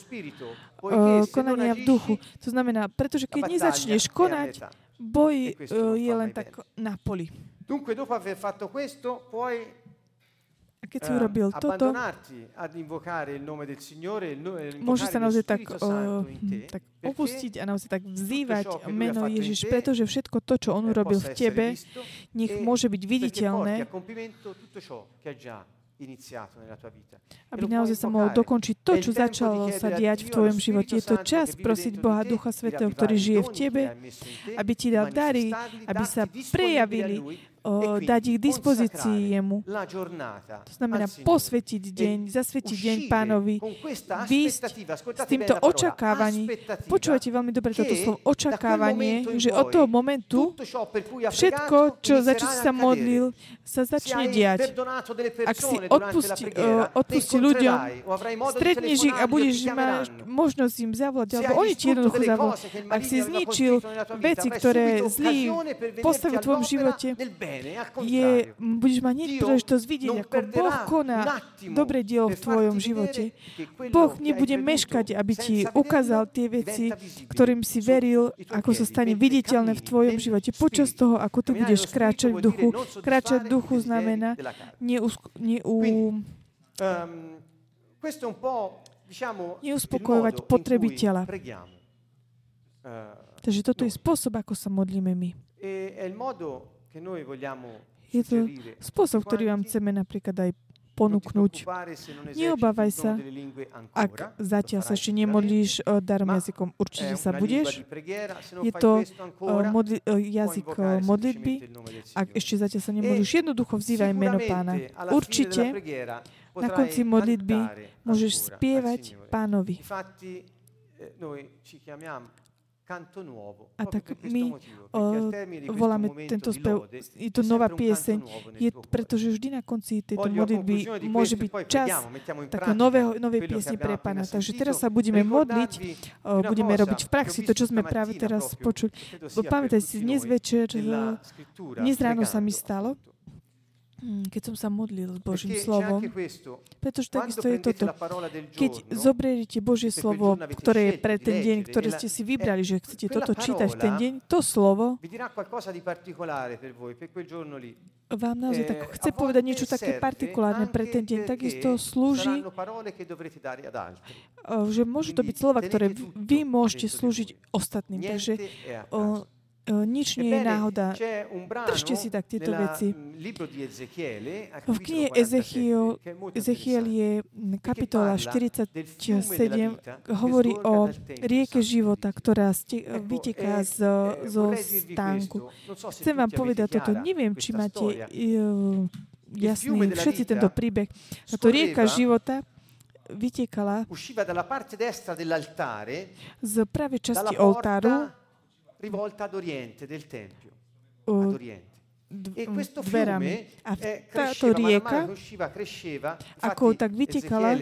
konania v duchu. To znamená, pretože keď nezačneš konať, boj je len tak na poli. Dunque, dopo aver fatto questo, poi a keď si urobil toto, môžeš sa naozaj tak, uh, tak opustiť a naozaj tak vzývať meno Ježiš, pretože všetko to, čo on urobil v tebe, nech môže byť viditeľné. aby naozaj sa mohol dokončiť to, čo začalo sa diať v tvojom živote. Je to čas prosiť Boha Ducha Svetého, ktorý žije v tebe, aby ti dal dary, aby sa prejavili dať ich dispozícii jemu. To znamená posvetiť deň, zasvetiť deň pánovi, výsť s týmto očakávaním. Počúvate veľmi dobre toto slovo očakávanie, že od toho momentu všetko, čo za čo si sa modlil, sa začne diať. Ak si odpustí, odpustí ľuďom, stretneš ich a budeš mať možnosť im zavolať, alebo oni ti jednoducho zavolať. Ak si zničil veci, ktoré zlí postavili v tvojom živote, je, budeš mať hneď príležitosť vidieť, ako Boh koná dobré dielo v tvojom živote. Boh nebude meškať, aby ti ukázal tie veci, ktorým si veril, ako sa stane viditeľné v tvojom živote. Počas toho, ako ty budeš kráčať v duchu. Kráčať v duchu znamená neuspokojovať potreby tela. Takže toto je spôsob, ako sa modlíme my. Je to spôsob, ktorý vám chceme napríklad aj ponúknuť. Neobávaj sa, ak zatiaľ sa ešte nemodlíš darom jazykom. Určite sa budeš. Je to modli- jazyk modlitby. Ak ešte zatiaľ sa nemodlíš, jednoducho vzývaj meno pána. Určite na konci modlitby môžeš spievať pánovi. A tak my o, voláme tento spev, je to nová pieseň, je, pretože vždy na konci tejto modlitby môže byť čas také nového, novej piesne pre Pána. Takže teraz sa budeme modliť, budeme robiť v praxi to, čo sme práve teraz počuli. Pamätaj si, dnes večer, dnes ráno sa mi stalo, keď som sa modlil s Božím slovom, pretože takisto je toto. Keď zoberiete Božie slovo, ktoré je pre ten deň, ktoré ste si vybrali, že chcete toto čítať v ten deň, to slovo vám naozaj tak eh, chce povedať niečo také partikulárne pre ten deň. Takisto slúži, že môžu to byť slova, ktoré vy môžete slúžiť ostatným. Takže nič nie je náhoda. Držte si tak tieto veci. V knihe Ezechiel, Ezechiel je kapitola 47, hovorí o rieke života, ktorá vyteká z, zo stánku. Chcem vám povedať toto. Neviem, či máte jasný všetci tento príbeh. Táto rieka života vytekala z pravej časti oltáru rivolta ad oriente del Tempio. Ad oriente. E questo fiume a eh, táto rieka, cresceva, cresceva, ako tak vytekala,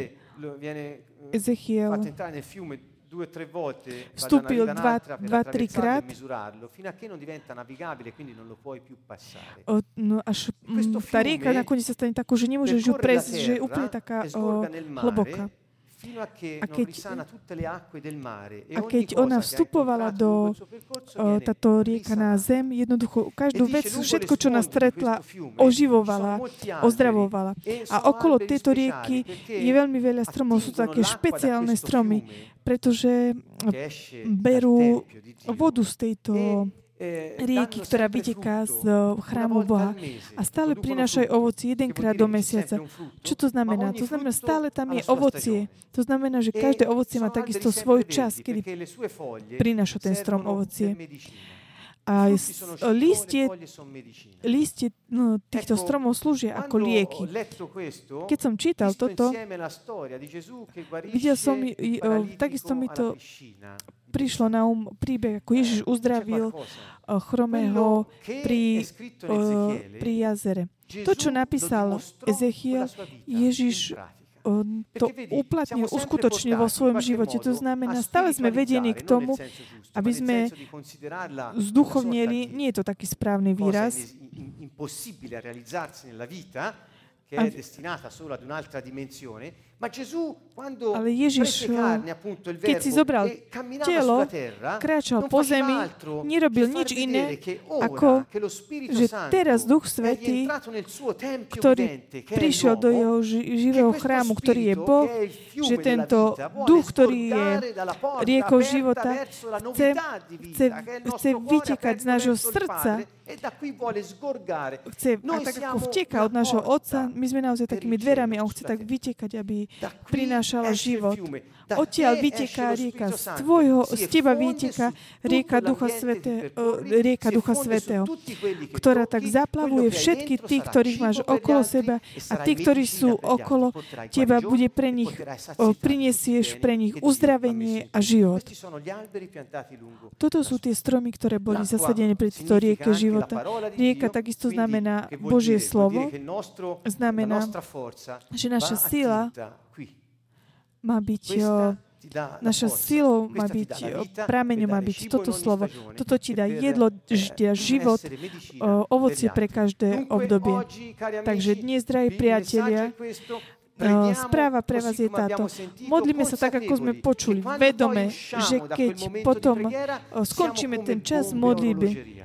Ezechiel due o tre volte vstúpil dva, dva tri krát fino a che non diventa navigabile quindi non lo puoi più passare o, no, až m, tá rieka nakoniec sa stane takou, že nemôžeš ju prejsť, že je úplne taká o, hlboká a keď, a keď ona vstupovala do táto rieka na zem, jednoducho každú vec, všetko, čo nás stretla, oživovala, ozdravovala. A okolo tejto rieky je veľmi veľa stromov, sú také špeciálne stromy, pretože berú vodu z tejto E, rieky, ktorá vyteká z chrámu Boha a stále prinášajú ovoci jedenkrát do mesiaca. Čo to znamená? To znamená, stále tam je ovocie. To znamená, že každé ovocie má takisto svoj čas, kedy prináša ten strom ovocie. A listie, listie no, týchto stromov slúžia ako lieky. Keď som čítal toto, videl som, takisto mi to prišlo na um príbeh, ako Ježiš uzdravil chromého pri, pri jazere. To, čo napísal Ezechiel, Ježiš to uplatnil, uskutočnil vo svojom živote. To znamená, stále sme vedení k tomu, aby sme zduchovnili, nie je to taký správny výraz, che Ale Ježiš, keď si zobral telo, kráčal po zemi, nerobil nič iné, ako že teraz Duch Svetý, ktorý prišiel do jeho živého chrámu, ktorý je Boh, že tento Duch, ktorý je riekou života, chce, chce, chce vytekať z nášho srdca chce, a tak ako vteka od nášho Otca, my sme naozaj takými dverami a on chce tak vytekať, aby prinášala život. Odtiaľ vyteká rieka, z, tvojho, z teba vyteká rieka Ducha, Svete, rieka Ducha Svetého, ktorá tak zaplavuje všetky tých, ktorých máš okolo seba a tí, ktorí sú okolo teba, bude pre nich, prinesieš pre nich uzdravenie a život. Toto sú tie stromy, ktoré boli zasadené pri tejto rieke života. Rieka takisto znamená Božie slovo, znamená, že naša sila má byť naša silou má byť, prameňom má byť toto slovo. Toto ti dá jedlo, život, ovocie pre každé obdobie. Takže dnes, drahí priatelia, správa pre vás je táto. Modlíme sa tak, ako sme počuli, vedome, že keď potom skončíme ten čas modlitby,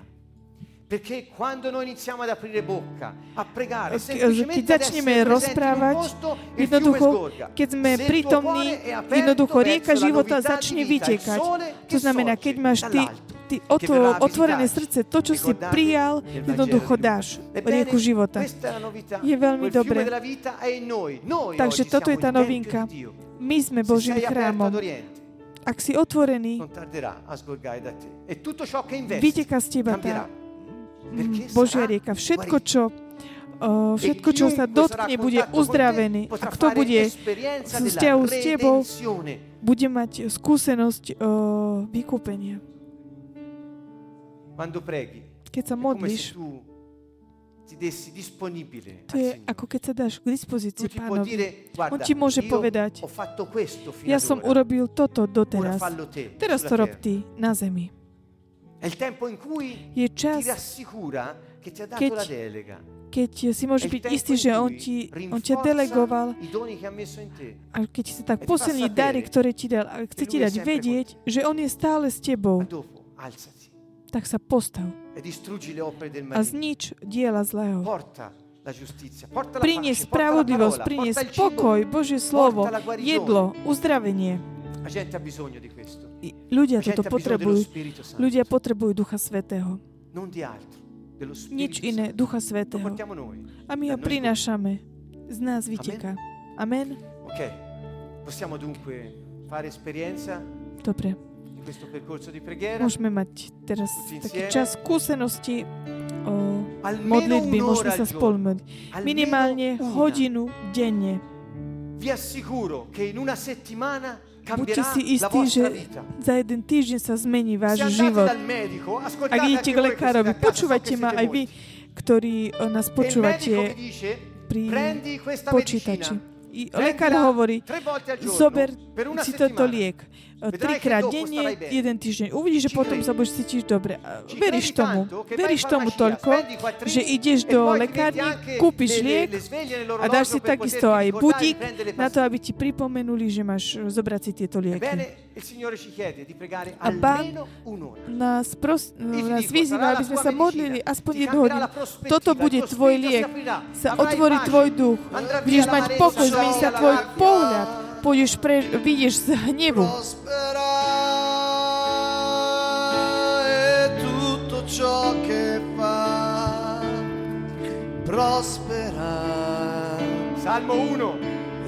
Perché quando noi iniziamo ad aprire bocca, a pregare, keď začneme rozprávať, jednoducho, keď sme prítomní, jednoducho rieka života začne vytekať. To znamená, keď máš ty, ty otvo, otvorené srdce, to, čo si prijal, jednoducho dáš rieku života. Je veľmi dobré. Takže toto je tá novinka. My sme Božím chrámom. Ak si otvorený, vyteká z teba tá Božia rieka. Všetko, čo všetko, čo sa dotkne, bude uzdravený. A kto bude vzťahu s tebou, bude mať skúsenosť uh, vykúpenia. Keď sa modlíš, to je ako keď sa dáš k dispozícii pánovi. On ti môže povedať, ja som urobil toto doteraz. Teraz to rob ty na zemi. Je čas, keď, keď si môžeš byť istý, že on, ti, on ťa delegoval a keď si tak posilní dary, ktoré ti dal a chce ti dať vedieť, že on je stále s tebou, tak sa postav a znič diela zlého. Prinies spravodlivosť, prinies pokoj, Božie slovo, jedlo, uzdravenie. Ľudia toto potrebujú. Ľudia potrebujú Ducha Svetého. Nič iné, Ducha Svetého. A my ho prinášame. Z nás vyteká. Amen. Dobre. Môžeme mať teraz taký čas skúsenosti o modlitby. Môžeme sa spolu modliť. Minimálne hodinu denne. Vi assicuro che in una settimana Buďte si istí, že za jeden týždeň sa zmení váš život. Ak idete k lekárovi, počúvajte ma aj vy, ktorí nás počúvate pri počítači. I lekár hovorí, zober si toto liek trikrát denne, jeden týždeň. Uvidíš, že potom sa budeš cítiť dobre. Veríš tomu. Veríš tomu toľko, že ideš do lekárny, kúpiš liek a dáš si takisto aj budík na to, aby ti pripomenuli, že máš zobrať si tieto lieky. A Pán nás, pros- nás vyzýva, aby sme sa modlili aspoň jednu hodinu. Toto bude tvoj liek. Sa otvorí tvoj duch. Budeš mať pokoj, zmení sa tvoj pohľad pôjdeš pre, vidíš z hnevu. ciò che fa prospera. Salmo 1.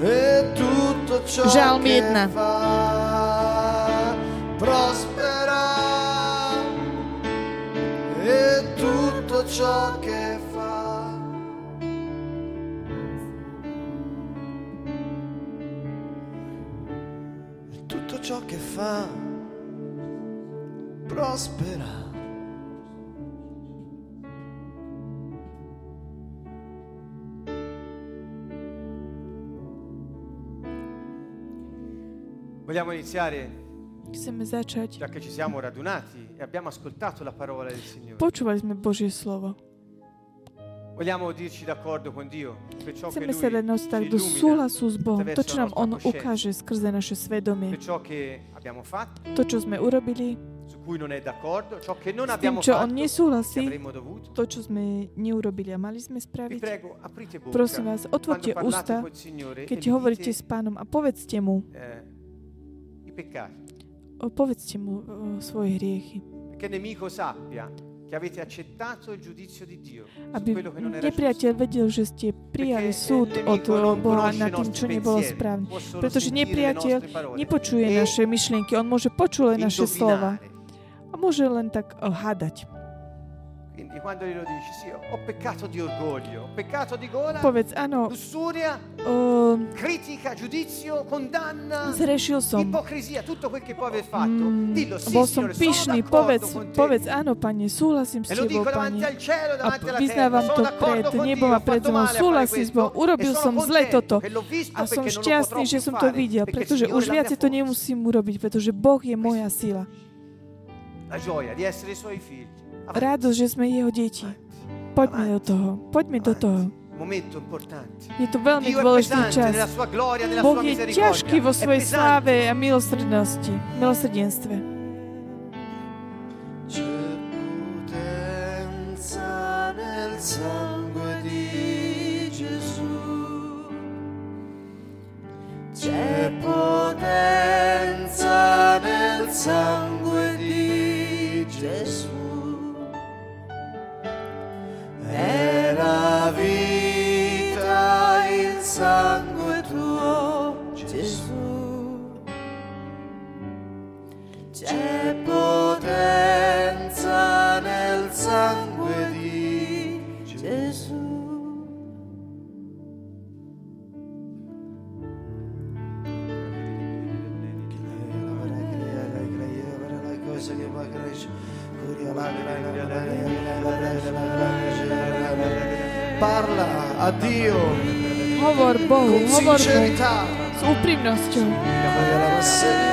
E tutto ciò Žalm 1. fa prospera. E tutto ciò che fa ciò che fa prospera. Vogliamo iniziare? Chceme začať. Già che ci siamo radunati e abbiamo ascoltato la parola del Signore. Počúvali sme Božie slovo. Chceme sa dať nastaviť do súhlasu s Bohom. To, čo nám On ukáže skrze naše svedomie. To, čo sme urobili, s tým, čo On nesúhlasí, to, čo sme neurobili a mali sme spraviť. Prosím vás, otvorte ústa, keď hovoríte s pánom a povedzte mu, povedzte mu svoje hriechy. Aby nepriateľ vedel, že ste prijali súd od Boha na tým, čo nebolo správne. Pretože nepriateľ nepočuje naše myšlienky, on môže počuť len naše slova. A môže len tak hádať. Quindi quando glielo dici, sì, ho peccato di orgoglio, ho peccato di gola, Povedz, áno, lussuria, uh, critica, giudizio, condanna, zrešil som. Ipocrisia, tutto quel che puoi aver fatto. Mm, Dillo, sì, bol som pyšný, povedz, povedz, áno, Pane, súhlasím s Tebou, Pane. A vyznávam to pred nebom a pred zemou. Súhlasím s Bohom, urobil som zle toto. A som šťastný, že som to videl, pretože už viacej to nemusím urobiť, pretože Boh je moja sila. La gioia di essere suoi figli radosť, že sme jeho deti. Poďme do toho. Poďme do toho. Je to veľmi dôležitý čas. Boh je ťažký vo svojej sláve a milosrdenstve. S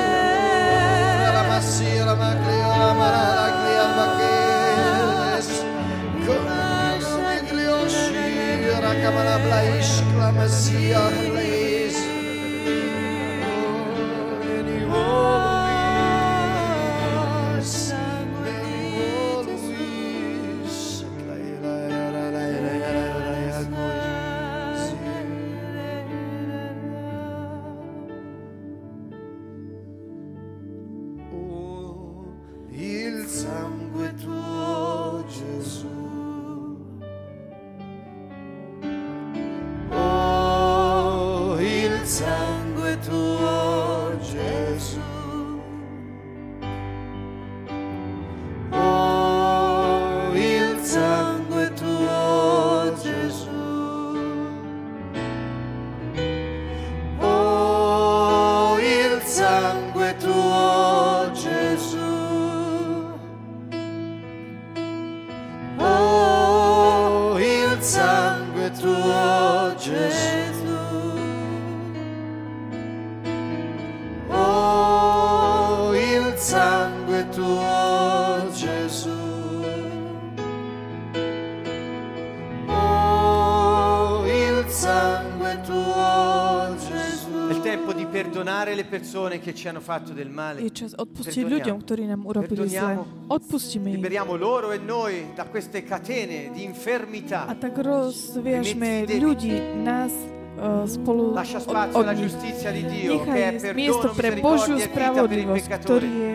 ci hanno fatto del male. Je čas odpustiť ľuďom, ktorí nám urobili zle. Odpustíme im. Liberiamo loro e noi da queste catene di infermità. A tak rozviažme ľudí, nás uh, spolu Lascia spazio od, alla giustizia di Dio, che è miesto pre Božiu spravodlivosť, ktorý je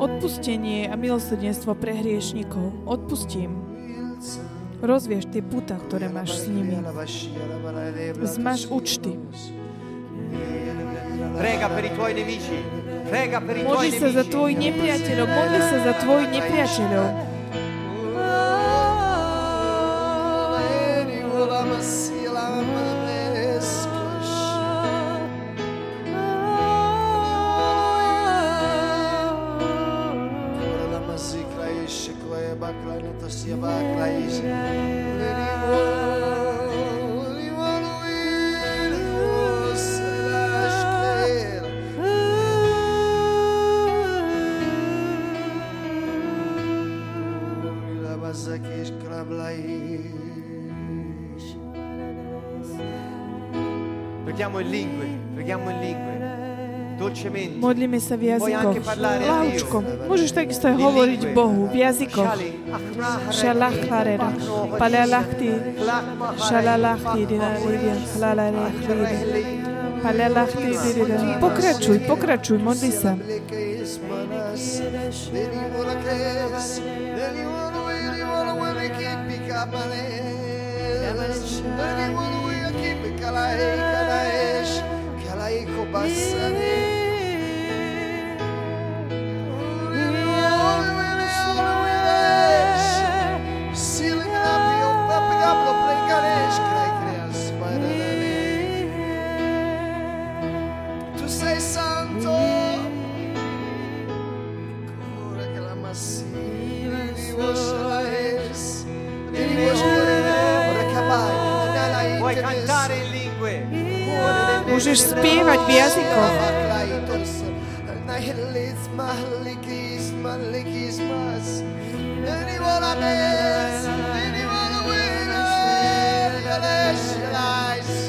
odpustenie a milosrdenstvo pre hriešnikov. Odpustím. Rozvieš tie puta, ktoré máš s nimi. Zmaš účty. Prega per i tuoi nemici. Prega per i tuoi nemici. sa za tvojich nepriateľov. Modli sa za tvojich nepriateľov. Sa v jazykoch. Láučkom. Môžeš takisto aj hovoriť Bohu v jazykoch. Šalachlarera. Palealachti. Šalalachti. Palealachti. Pokračuj, pokračuj, modli sa. Możesz śpiewać w językoch. Anyone I miss, anyone I win, I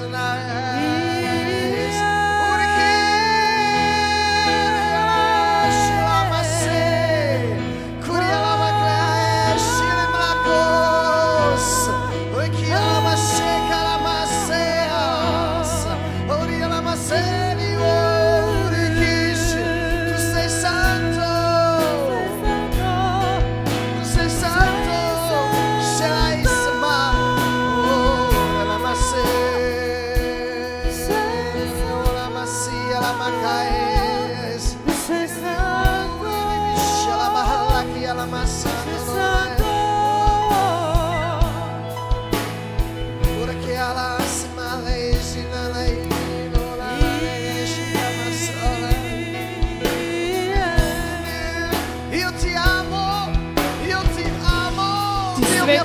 Môžeš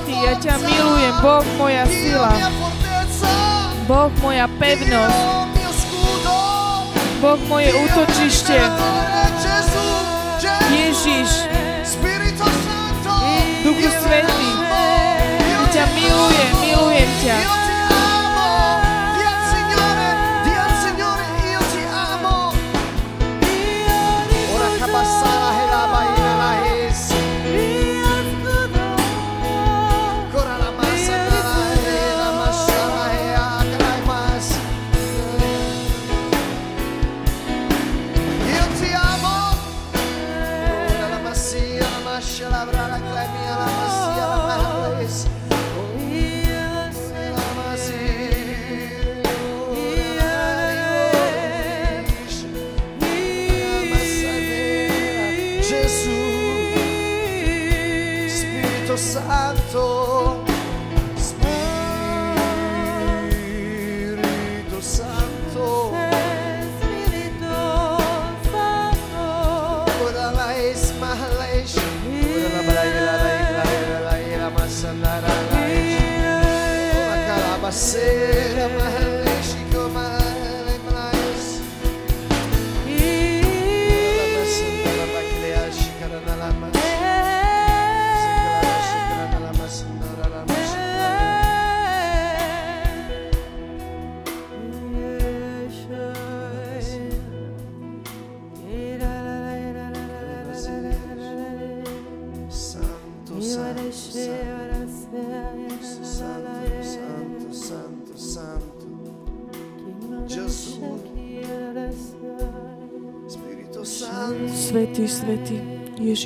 spievať v jazykoch. Boh moja sila. Boh moja pevnosť. Boh moje útočište. Ježiš. Duchu Svetý. Ja ťa milujem, milujem ťa.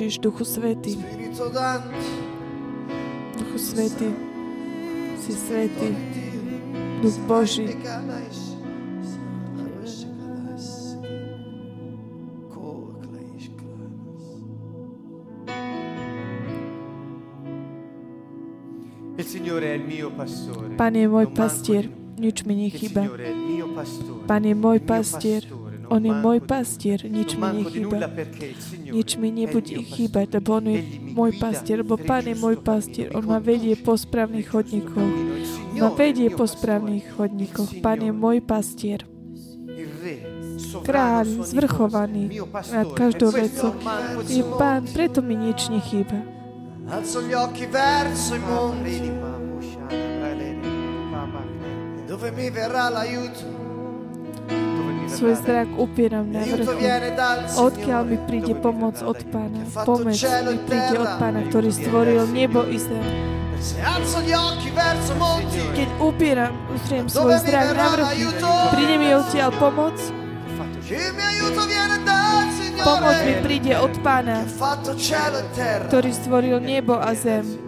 Ježiš, Duchu Svetý. Duchu Svetý, si Svetý, Duch Boží. Pán je môj pastier, nič mi nechýba. Pán je môj pastier, on je môj pastier, nič mi nechýba. Nič mi nebude chýbať, lebo On je môj pastier, lebo Pán je môj pastier. On ma vedie po správnych chodníkoch. Ma vedie po správnych chodníkoch. Pán je môj pastier. Kráľ, zvrchovaný nad každou vecou. Je Pán, preto mi nič nechýba. Alzo gli occhi verso i monti dove mi verrà l'aiuto Svoj zrak upieram na vrchu. Odkiaľ mi príde pomoc od Pána? Pomoc mi príde od Pána, ktorý stvoril nebo i zem. Keď upieram, ustriem svoj zrak na vrchu, príde mi odtiaľ pomoc. Pomoc mi príde od Pána, ktorý stvoril nebo a zem.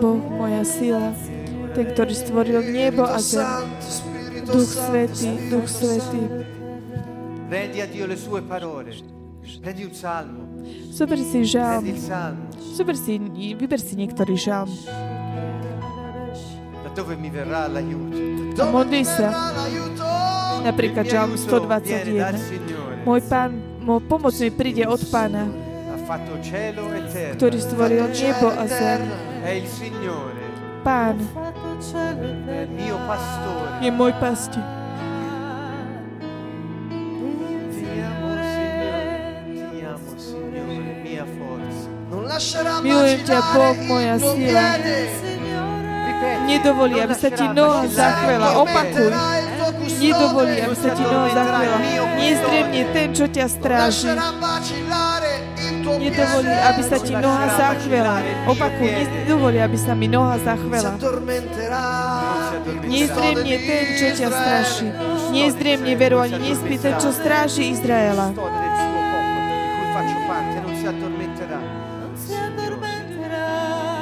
Boh, moja sila, ten, ktorý stvoril nebo a zem. Duch Svetý, Duch Svetý. Rendi a Dio le sue parole. Prendi un salmo. Zober si žalm. Zober si, vyber si niektorý žalm. Da dove mi verrà l'aiuto? A modli sa. Napríklad žalm 121. Môj pán, môj pomoc mi príde od pána ktorý stvoril nebo a zem. Pán je môj pastier. Milujem ťa, Boh, moja sila. Nedovolí, aby sa ti noha zachvela. Opakuj. Nedovolí, aby sa ti noha zachvela. Nezdremne ten, čo ťa stráži. Nedovolí, aby sa ti noha zachvela. Opakuj, nedovolí, aby sa mi noha zachvela. Nezdriemne ten, čo ťa straší. Nezdriemne veru ani nespí ten, čo stráži Izraela.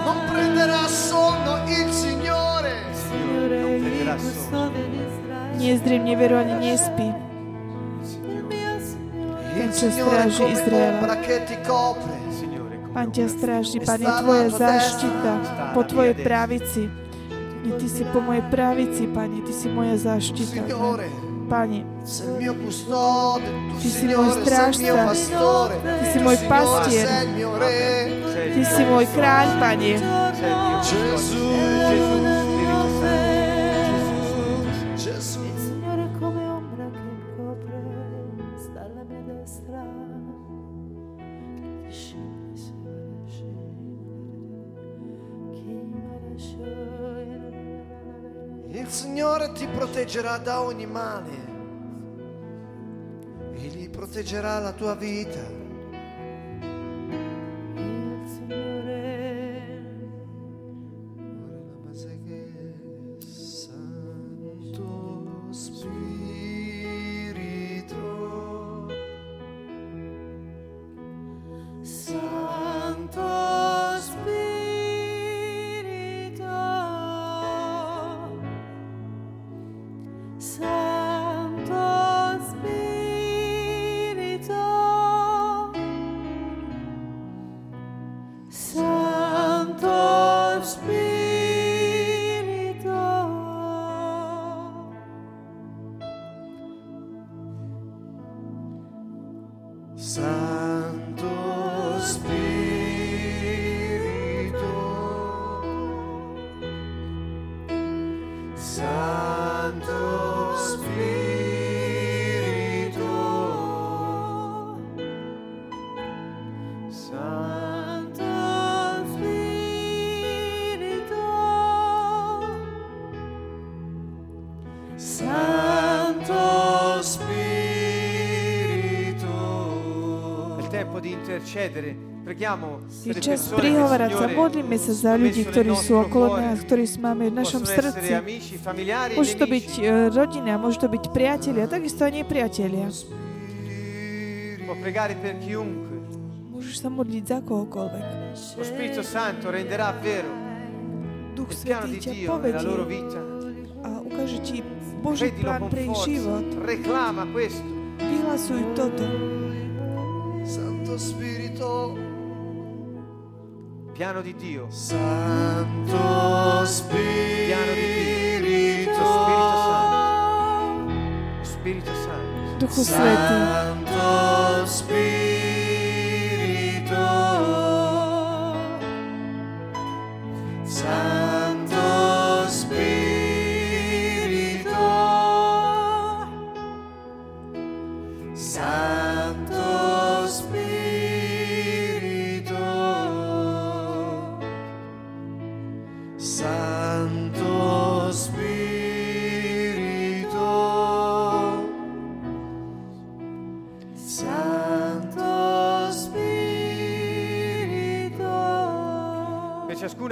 Non prenderà sonno il Signore. Nezdriemne veru ani nespí ten, čo stráži Izraela. Pán ťa stráži, Pán je Tvoja záštita po Tvojej právici. Ty si po mojej právici, Pane, Ty si moja záštita. Pane, Ty si môj strážca, Ty si môj pastier, Ty si môj kráľ, Pane. Jesús. Signore ti proteggerà da ogni male. Egli proteggerà la tua vita. Je čas prihovárať sa, modlíme sa za ľudí, ktorí sú okolo nás, ktorí máme v našom srdci. Môže to byť e, rodina, môže to byť priatelia, takisto aj nepriatelia. Môžeš sa modliť za kohokoľvek. Duch Svetý ťa povedie a ukáže ti Boží plán pre ich život. Vyhlasuj toto. Piano di Dio. Santo Spirito. Piano di Dio. Spirito Santo. Spirito Santo. Duchu Svetý. Santo Spirito.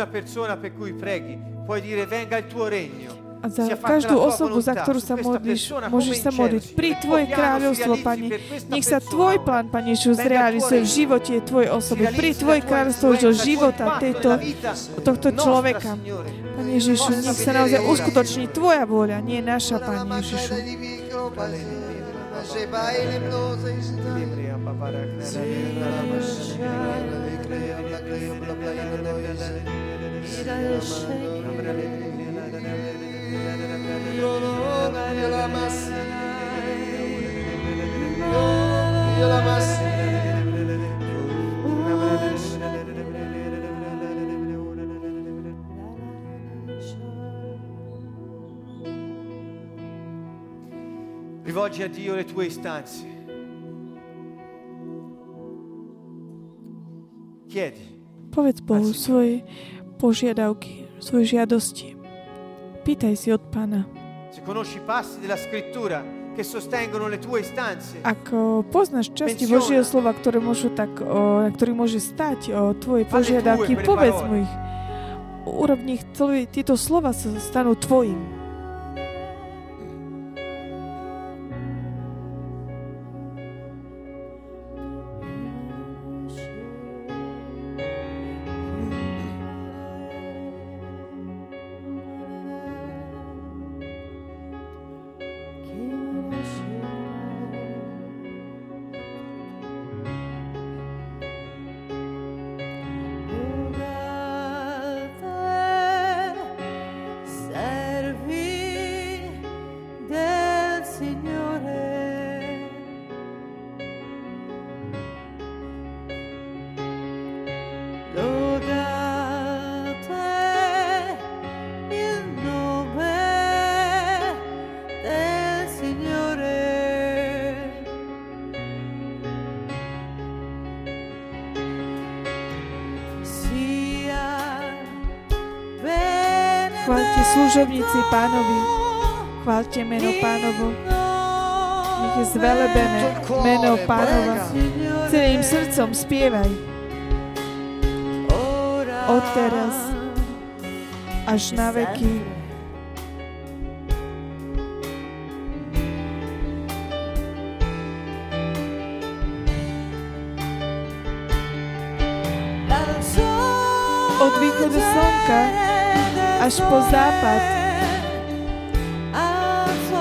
Persona per cui preghi, puoi dire venga il tuo regno. A za každú osobu, za ktorú sa modlíš, môžeš sa modliť. Pri Tvoje kráľovstvo, Pane. Nech sa Tvoj plán, Pane Ježiš, zrealizuje v živote Tvojej osoby. Pri Tvoj kráľovstvo do života tejto, tohto človeka. Pane Ježišu, nech sa naozaj uskutoční Tvoja vôľa, nie naša, Pane Ježišu. Rivolgi a Dio le tue istanze. Povedz Bohu svoje požiadavky, svoje žiadosti. Pýtaj si od Pána. Se conosci passi della scrittura che sostengono le tue istanze. Ak poznáš časti Božieho slova, ktoré môžu tak, o, na ktorých môže stať o tvoje požiadavky, povedz mu ich. Urob nich, tieto slova sa stanú tvojim. Služobníci pánovi, chválte meno pánovo. Nech je zvelebené meno pánova. Celým srdcom spievaj. Od teraz až na veky. Od východu slnka až po západ.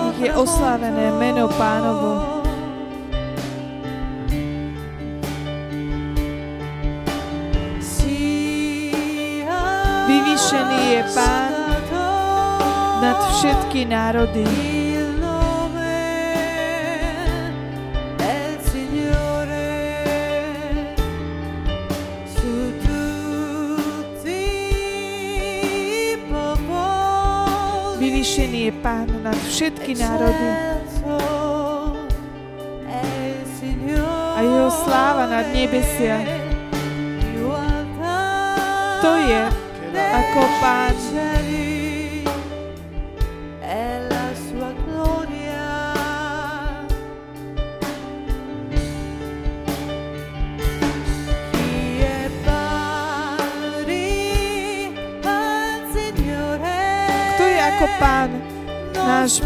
Nech je oslávené meno pánovo. Vyvýšený je pán nad všetky národy. Pán nad všetky národy. A jeho sláva nad nebesia. To je ako Pán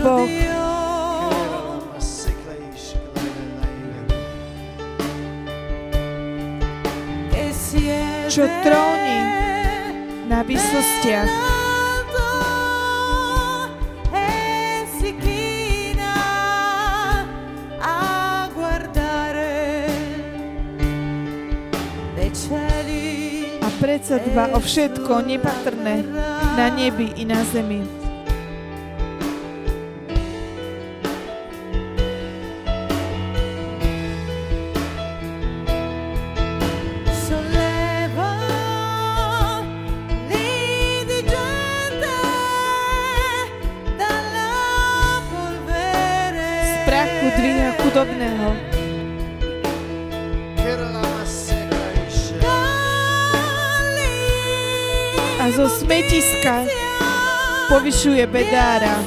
Boh. Čo tróni na predsa dba o všetko nepatrné na nebi i na zemi. Povyšuje bedára.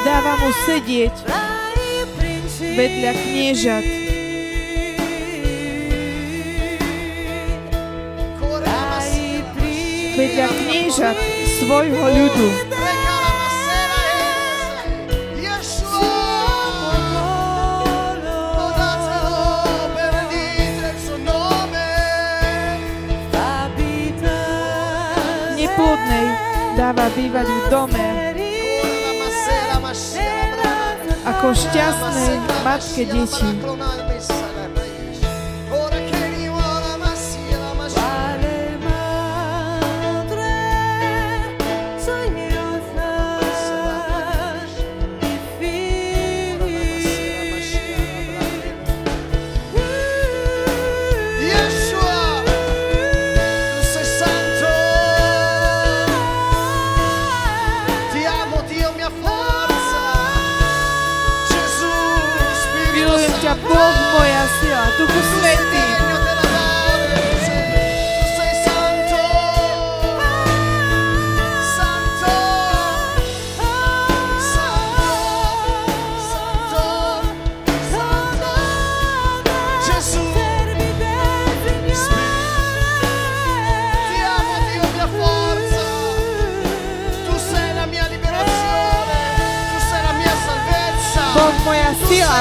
dáva mu sedieť vedľa kniežat. Vedľa kniežat svojho ľudu. Dáva bývať v dome ako šťastnej matke detí.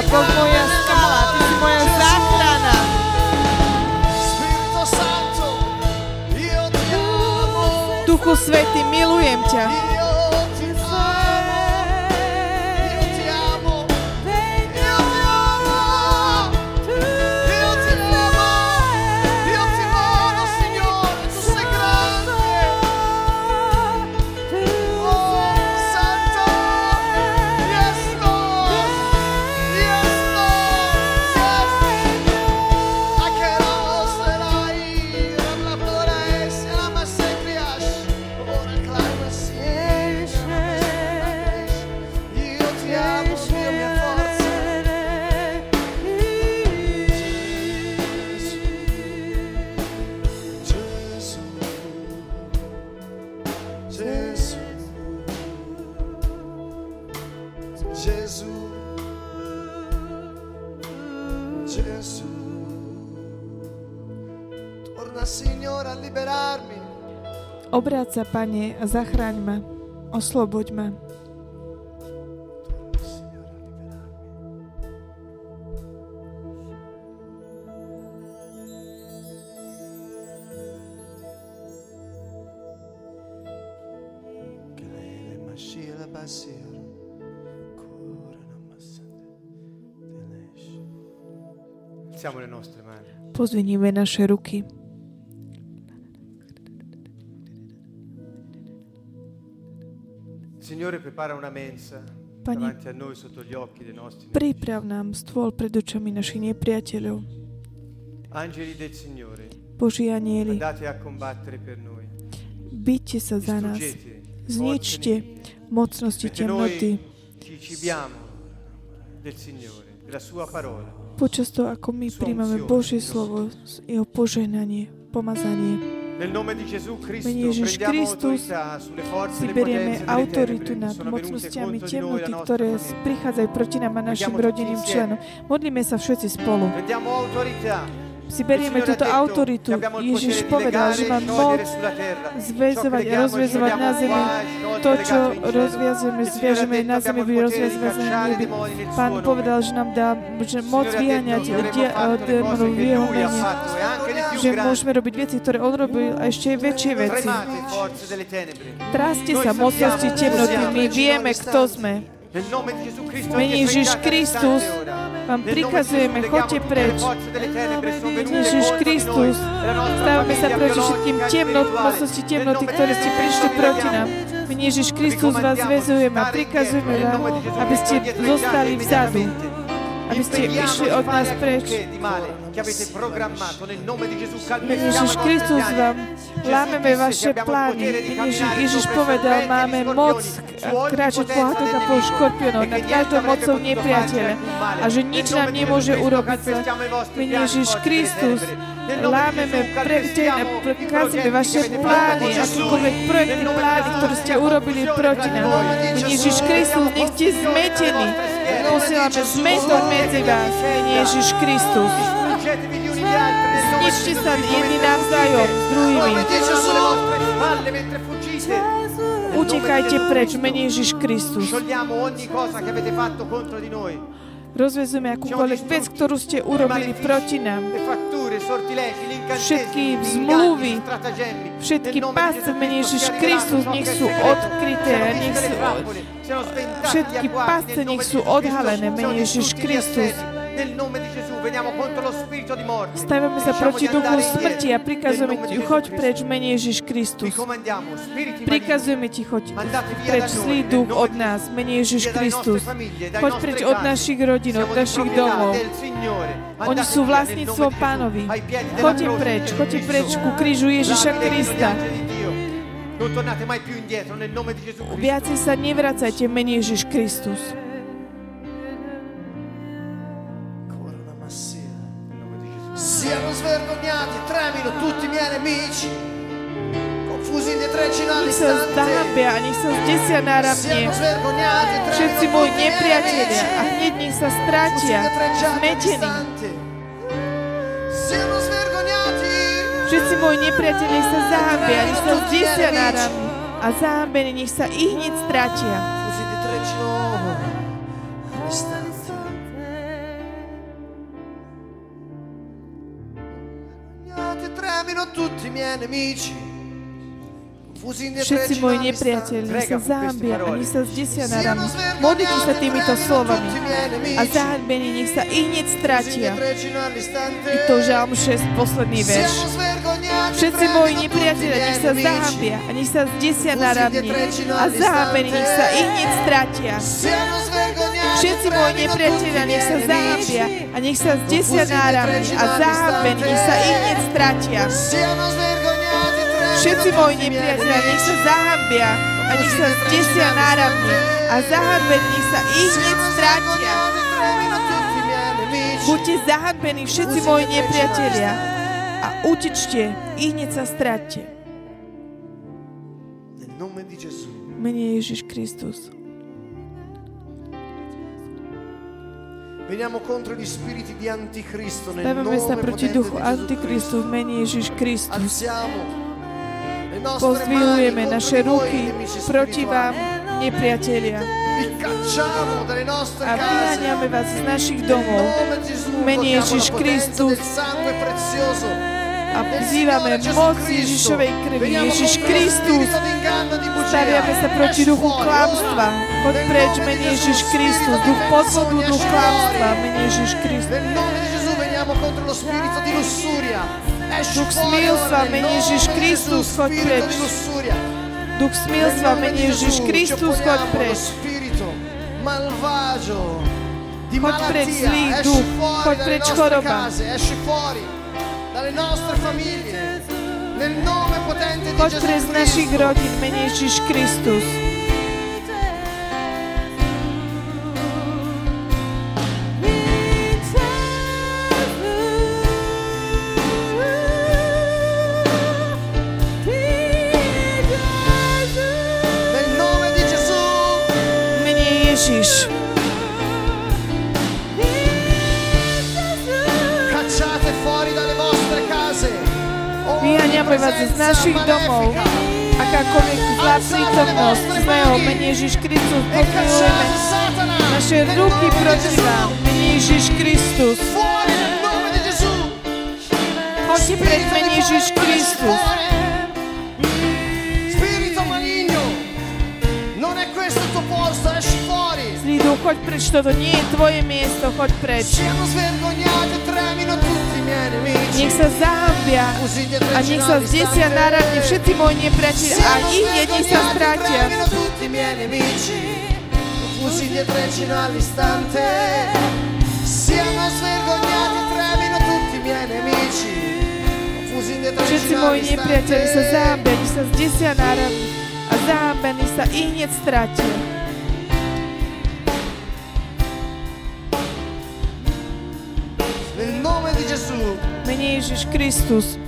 Boh moja skala, Ty si moja záchrana. Duchu Svety, milujem ťa. Obráť sa, Pane, a zachráň ma. Osloboď ma. Pozviníme naše ruky. Pane, priprav nám stôl pred očami našich nepriateľov. Boží anieli, byťte sa za nás, zničte mocnosti temnoty. Počas toho, ako my príjmame Božie slovo, jeho požehnanie, pomazanie. Mene Ježiš Kristus si berieme autoritu nad mocnostiami temnoty, ktoré prichádzajú proti nám a našim rodinným členom. Modlíme sa všetci spolu si berieme túto autoritu. Ježiš povedal, že mám moc zväzovať a rozviezovať na zemi to, čo rozviazujeme, zviažeme na zemi, bude rozviazovať na nebi. Pán povedal, že nám dá že moc vyháňať démonov v jeho mene. Že môžeme robiť veci, ktoré on robil a ešte väčšie veci. Tráste sa mocnosti temnoty, my vieme, kto sme. Mene Ježiš Kristus vám prikazujeme, choďte preč. Ježiš Kristus, stávame sa proti všetkým temnot, mocnosti temnoty, ktoré ste prišli proti nám. Mene Ježiš Kristus vás zväzujeme a prikazujeme vám, aby ste zostali vzadu aby ste išli od nás preč. Che avete programmato nel nome di Gesù. Ježiš Kristus vám lámeme vaše plány. Ježiš povedal, máme moc kráčať po a po škorpionov nad každou mocou nepriateľa a že nič nám nemôže urobiť zle. Ježiš Kristus, lámeme, prekazíme vaše plány, akékoľvek projekty, plány, ktoré ste urobili proti nám. Ježiš Kristus, nech ste zmetení. Posielame zmetok medzi vás. Ježiš Kristus. Zničte sa jedni navzájom s druhými. Utekajte preč, mene Ježiš Kristus. Rozvezujeme akúkoľvek vec, ktorú ste urobili proti nám. Všetky zmluvy, všetky pásce v mene Ježiš Kristus nech sú odkryté, nech sú, všetky pásce nech sú odhalené, mene Ježiš Kristus. Stavíme sa proti duchu smrti a prikazujeme ti, choď preč, mene Ježiš Kristus. Prikazujeme ti, choď preč, zlý duch od nás, mene Ježiš Kristus. Choď preč od našich rodín, od našich domov. Oni sú vlastníctvom pánovi. Choďte preč, choďte preč ku krížu Ježiša Krista. Viacej sa nevracajte, mene Ježiš Kristus. Siano svergognati, tremino tutti i miei nemici. Confusi indietreggino all'istante. zahambia, nech sa zdesia náramne. Všetci moji nepriatelia a hneď nech sa strátia, zmetení. Všetci moji nepriatelia sa zahambia, nech sa zdesia náramne a zahambení nech sa ich hneď strátia. Všetci moji nepriatelia nech sa zahambia a nech sa zdesia na rami. Modlite sa týmito slovami a zahambení nech sa i hneď strátia. Je to žalm 6, posledný verš. Všetci moji nepriatelia nech sa zahambia a nech sa zdesia na rami a zahambení nech sa i hneď strátia. Všetci moji nepriatelia nech sa zahambia a nech sa zdesia na rami a zahambení nech sa i hneď strátia. Všetci moji nepriatelia, nech sa zahambia a nech sa zdesia náramne a zahambení nech sa ich hneď strátia. Buďte zahambení všetci moji nepriatelia a utečte, i hneď sa stráťte. Mene Ježiš Kristus. Veniamo contro gli spiriti di anticristo nel Stavíme nome sa proti duchu Antikristu v mene Ježiš Kristus. Alziamo Pozdvihujeme naše ruky proti vám, nepriatelia. A vyháňame vás z našich domov. Mene Ježiš Kristus a vzývame moc Ježišovej krvi. Ježiš Kristus. Staviame sa proti duchu klamstva. Choď preč, mene Ježiš Kristus. Duch podvodu, duch klamstva. Mene Ježiš Kristus. Nel nome di Gesù veniamo contro lo spirito di lussuria. Esci Duch fuori smilstva, ora nel mene nome Ježiš di Kristus, Gesù, choď spirito. Preč. di lussuria. Duch. smilstva, Nel nome mene di Ježiš Gesù, Kristus, ci choď opponiamo Vás z našich domov. Akákoľvek zlá prítomnosť zlého, mene Ježiš Kristus, E Satana. naše ruky proti vám, mene Ježiš Kristus. Fuori nel nome di Gesù. Choďte preč, Spirito mene di Ježiš Kristus. Zlý duch, choď preč, toto nie je tvoje miesto, choď preč. Siano svergognati tremino tutti. Nech sa dietro a nech sa zdesia náradne všetci moji nepriatelia a ich hneď sa svergognati e strátia. tremino tutti i miei nemici. Confusi dietro il giro all'istante. Siano svergognati e tremino tutti i miei Všetci moji nepriateľi sa zámbia, sa zdesia náramní a zámbení sa i hneď stratia. Mene Ježiš Kristus.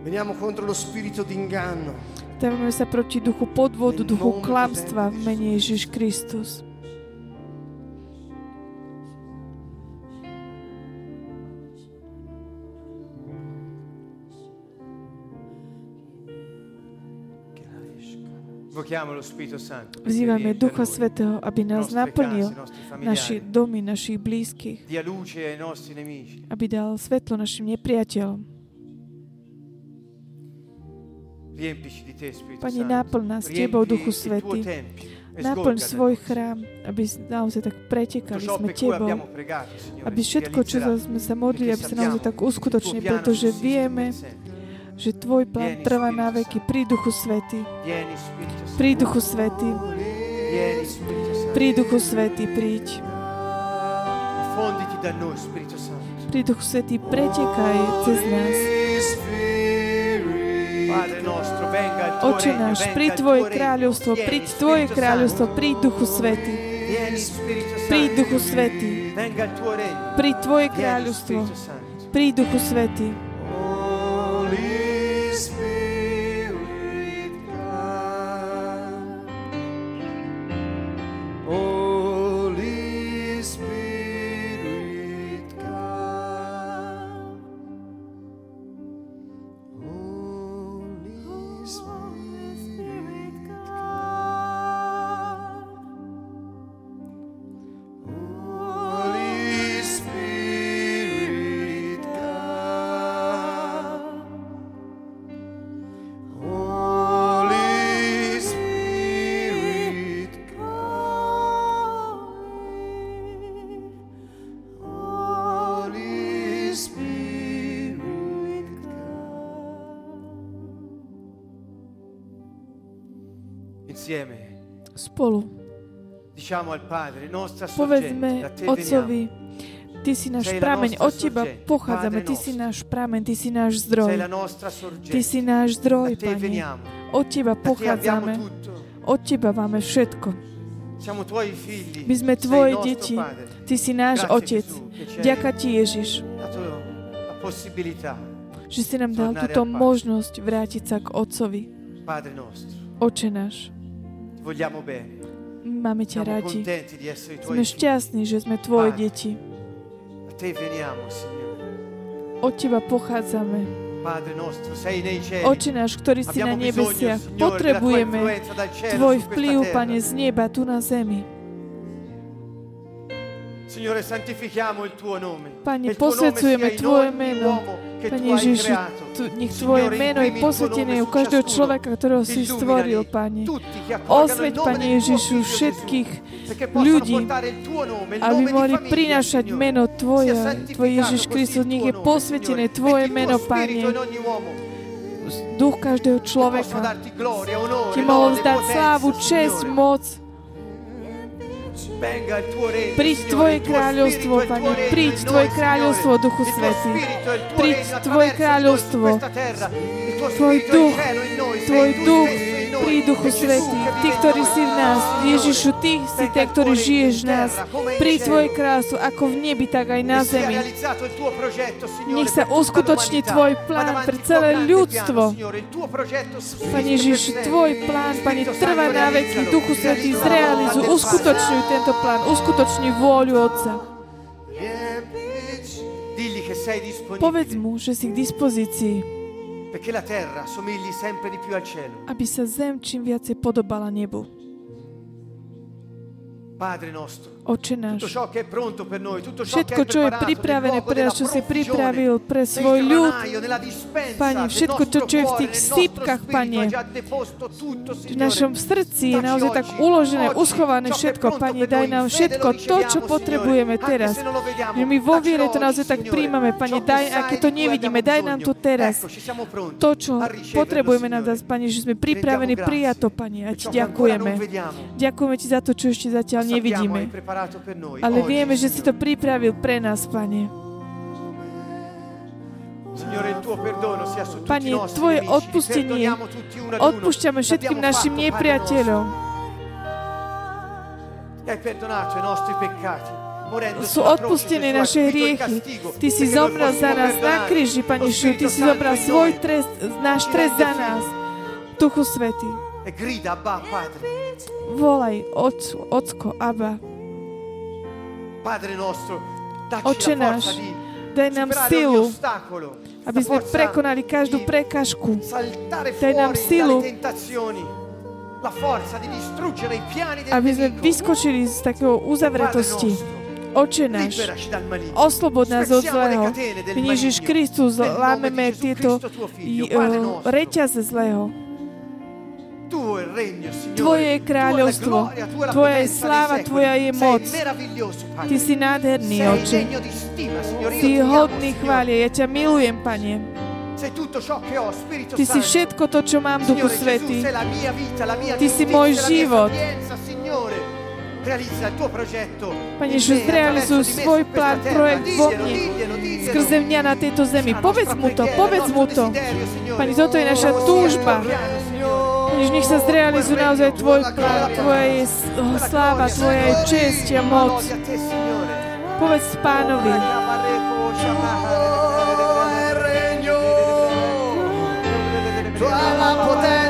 Veniamo contro lo spirito di inganno. Stavíme sa proti duchu podvodu, duchu klamstva v mene Ježiš Kristus. Vzývame Ducha Svetého, aby nás naplnil, naši domy, našich blízkych, aby dal svetlo našim nepriateľom. Pane, náplň nás Tebou, Duchu Svetý. Náplň svoj chrám, aby naozaj tak pretekali sme Tebou. Aby všetko, čo sme sa modlili, aby sa naozaj tak uskutočnili, pretože vieme, že Tvoj plán trvá na veky. Pri Duchu Svetý. Pri Duchu Svetý. Pri Duchu Svetý, príď. Pri Duchu Svetý, pretekaj cez nás. Oče náš, pri Tvoje kráľovstvo, pri Tvoje kráľovstvo, pri Duchu Svety. Pri Duchu Svety. Pri Tvoje kráľovstvo, pri Duchu Svety. Spolu. Povedzme Otcovi, Ty si náš prameň, od Teba pochádzame, Ty si náš prameň, Ty si náš zdroj. Ty si náš zdroj, Pane. Od Teba pochádzame, od Teba máme všetko. My sme Tvoje deti, Ty si náš Otec. Ďaká Ti, Ježiš, že si nám dal túto možnosť vrátiť sa k Otcovi. Oče náš, Máme ťa radi. Sme šťastní, že sme Tvoje deti. Od Teba pochádzame. Oče náš, ktorý si na nebesiach, potrebujeme Tvoj vplyv, Pane, z neba tu na zemi. Pane, posvecujeme Tvoje meno. Pane Ježišu, nech Tvoje meno je posvetené u každého človeka, ktorého si stvoril, Pane. Osveť, Pane Ježišu, všetkých ľudí, aby mohli prinášať meno Tvoje, Tvoj Ježiš Kristus. Nech je posvetené Tvoje meno, Pane. Duch každého človeka Ti mohol vzdať slávu, čest, moc, Príď Tvoje kráľovstvo, Pane, príď Tvoje kráľovstvo, Duchu Svetý. Príď Tvoje kráľovstvo, Tvoj duch, Tvoj duch, príď Duchu Svetý. Ty, ktorý si v nás, Ježišu, Ty si ten, ktorý žiješ v nás. Príď Tvoje kráľovstvo, ako v nebi, tak aj na zemi. Nech sa uskutoční Tvoj plán pre celé ľudstvo. Pane Ježiš, Tvoj plán, Pane, trvá na veky. Duchu Svetý, zrealizuj, uskutočňuj tento plán, uskutočni vôľu Otca. Povedz mu, že si k dispozícii. Aby sa zem čím viacej podobala nebu. Oče náš, všetko, čo je pripravené pre nás, čo si pripravil pre svoj ľud, Pane, všetko, čo, čo je v tých sípkach, Pane, v našom srdci je naozaj tak uložené, uschované všetko, Pane, daj nám všetko to, čo potrebujeme teraz. Že my vo viere to naozaj tak príjmame, Pane, daj, aké to nevidíme, daj nám to teraz. To, čo potrebujeme nám dať, Pane, že sme pripravení prijať to, Pane, a Ti ďakujeme. Ďakujeme Ti za to, čo ešte zatiaľ nevidíme. Ale vieme, že si to pripravil pre nás, Pane. Pane, Tvoje odpustenie odpúšťame všetkým našim nepriateľom. Sú odpustené naše hriechy. Ty si zomrel za nás na kríži, Pane Šu. Ty si zobral svoj trest, náš trest za nás. Duchu Svety. Volaj, Otcu, Ocko, Abba. Oče náš, daj nám silu, aby sme prekonali každú prekažku. Daj nám silu, aby sme vyskočili z takého uzavretosti. Oče náš, oslobod nás od zlého. Ježiš Kristus, lámeme tieto reťaze zlého. Tvoje je kráľovstvo, Tvoja je sláva, Tvoja je moc. Ty si nádherný, Oče. Si hodný chválie. Ja ťa milujem, Pane. Ty si všetko to, čo mám, Duchu Svety. Ty si môj život. Pane Ježiš, zrealizuj svoj plán, projekt vo mne, skrze mňa na tejto zemi. Povedz mu to, povedz mu to. Pane, toto je naša túžba. Ježiš, nech sa zrealizuje naozaj Tvoj plán, Tvoja je sláva, Tvoja je čest a moc. Povedz pánovi. La potenza,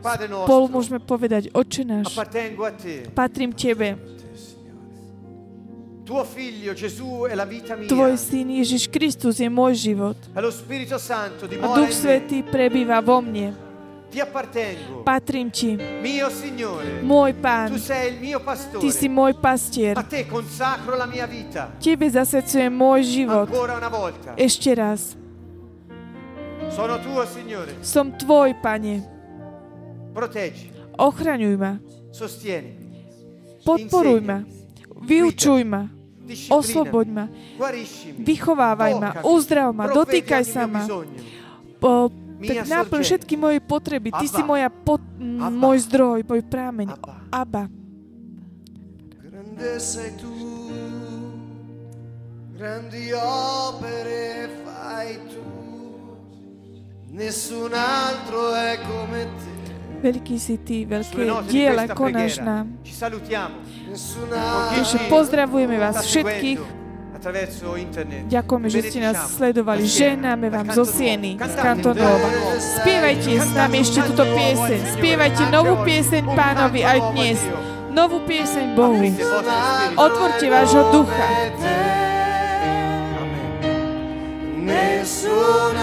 Spolu môžeme povedať, Oče náš, patrím Tebe. Tvoj syn Ježiš Kristus je môj život. A Duch Svetý prebýva vo mne. Patrím Ti. Môj Pán. Ty si môj pastier. Tebe zasvedcujem môj život. Ešte raz. Sono tuo, Signore. Som Tvoj, Pane. Proteggi. Ochraňuj ma. Sostieni. Podporuj ma. Vyučuj ma. Osloboď ma. Vychovávaj ma. Uzdrav ma. Dotýkaj sa ma. Po, tak náplň všetky moje potreby. Ty si moja pot, môj zdroj, môj prámeň. Abba. Grande sei tu, grandi opere fai tu. Nessun altro è come te. Veľký si Ty, veľké diela konáš nám. Takže pozdravujeme vás všetkých. Ďakujeme, že ste nás sledovali. Ženáme vám zo Sieny, z Kantonova. Spievajte s nami ešte túto pieseň. Spievajte novú pieseň pánovi aj dnes. Novú pieseň Bohu. Otvorte vášho ducha. Nessun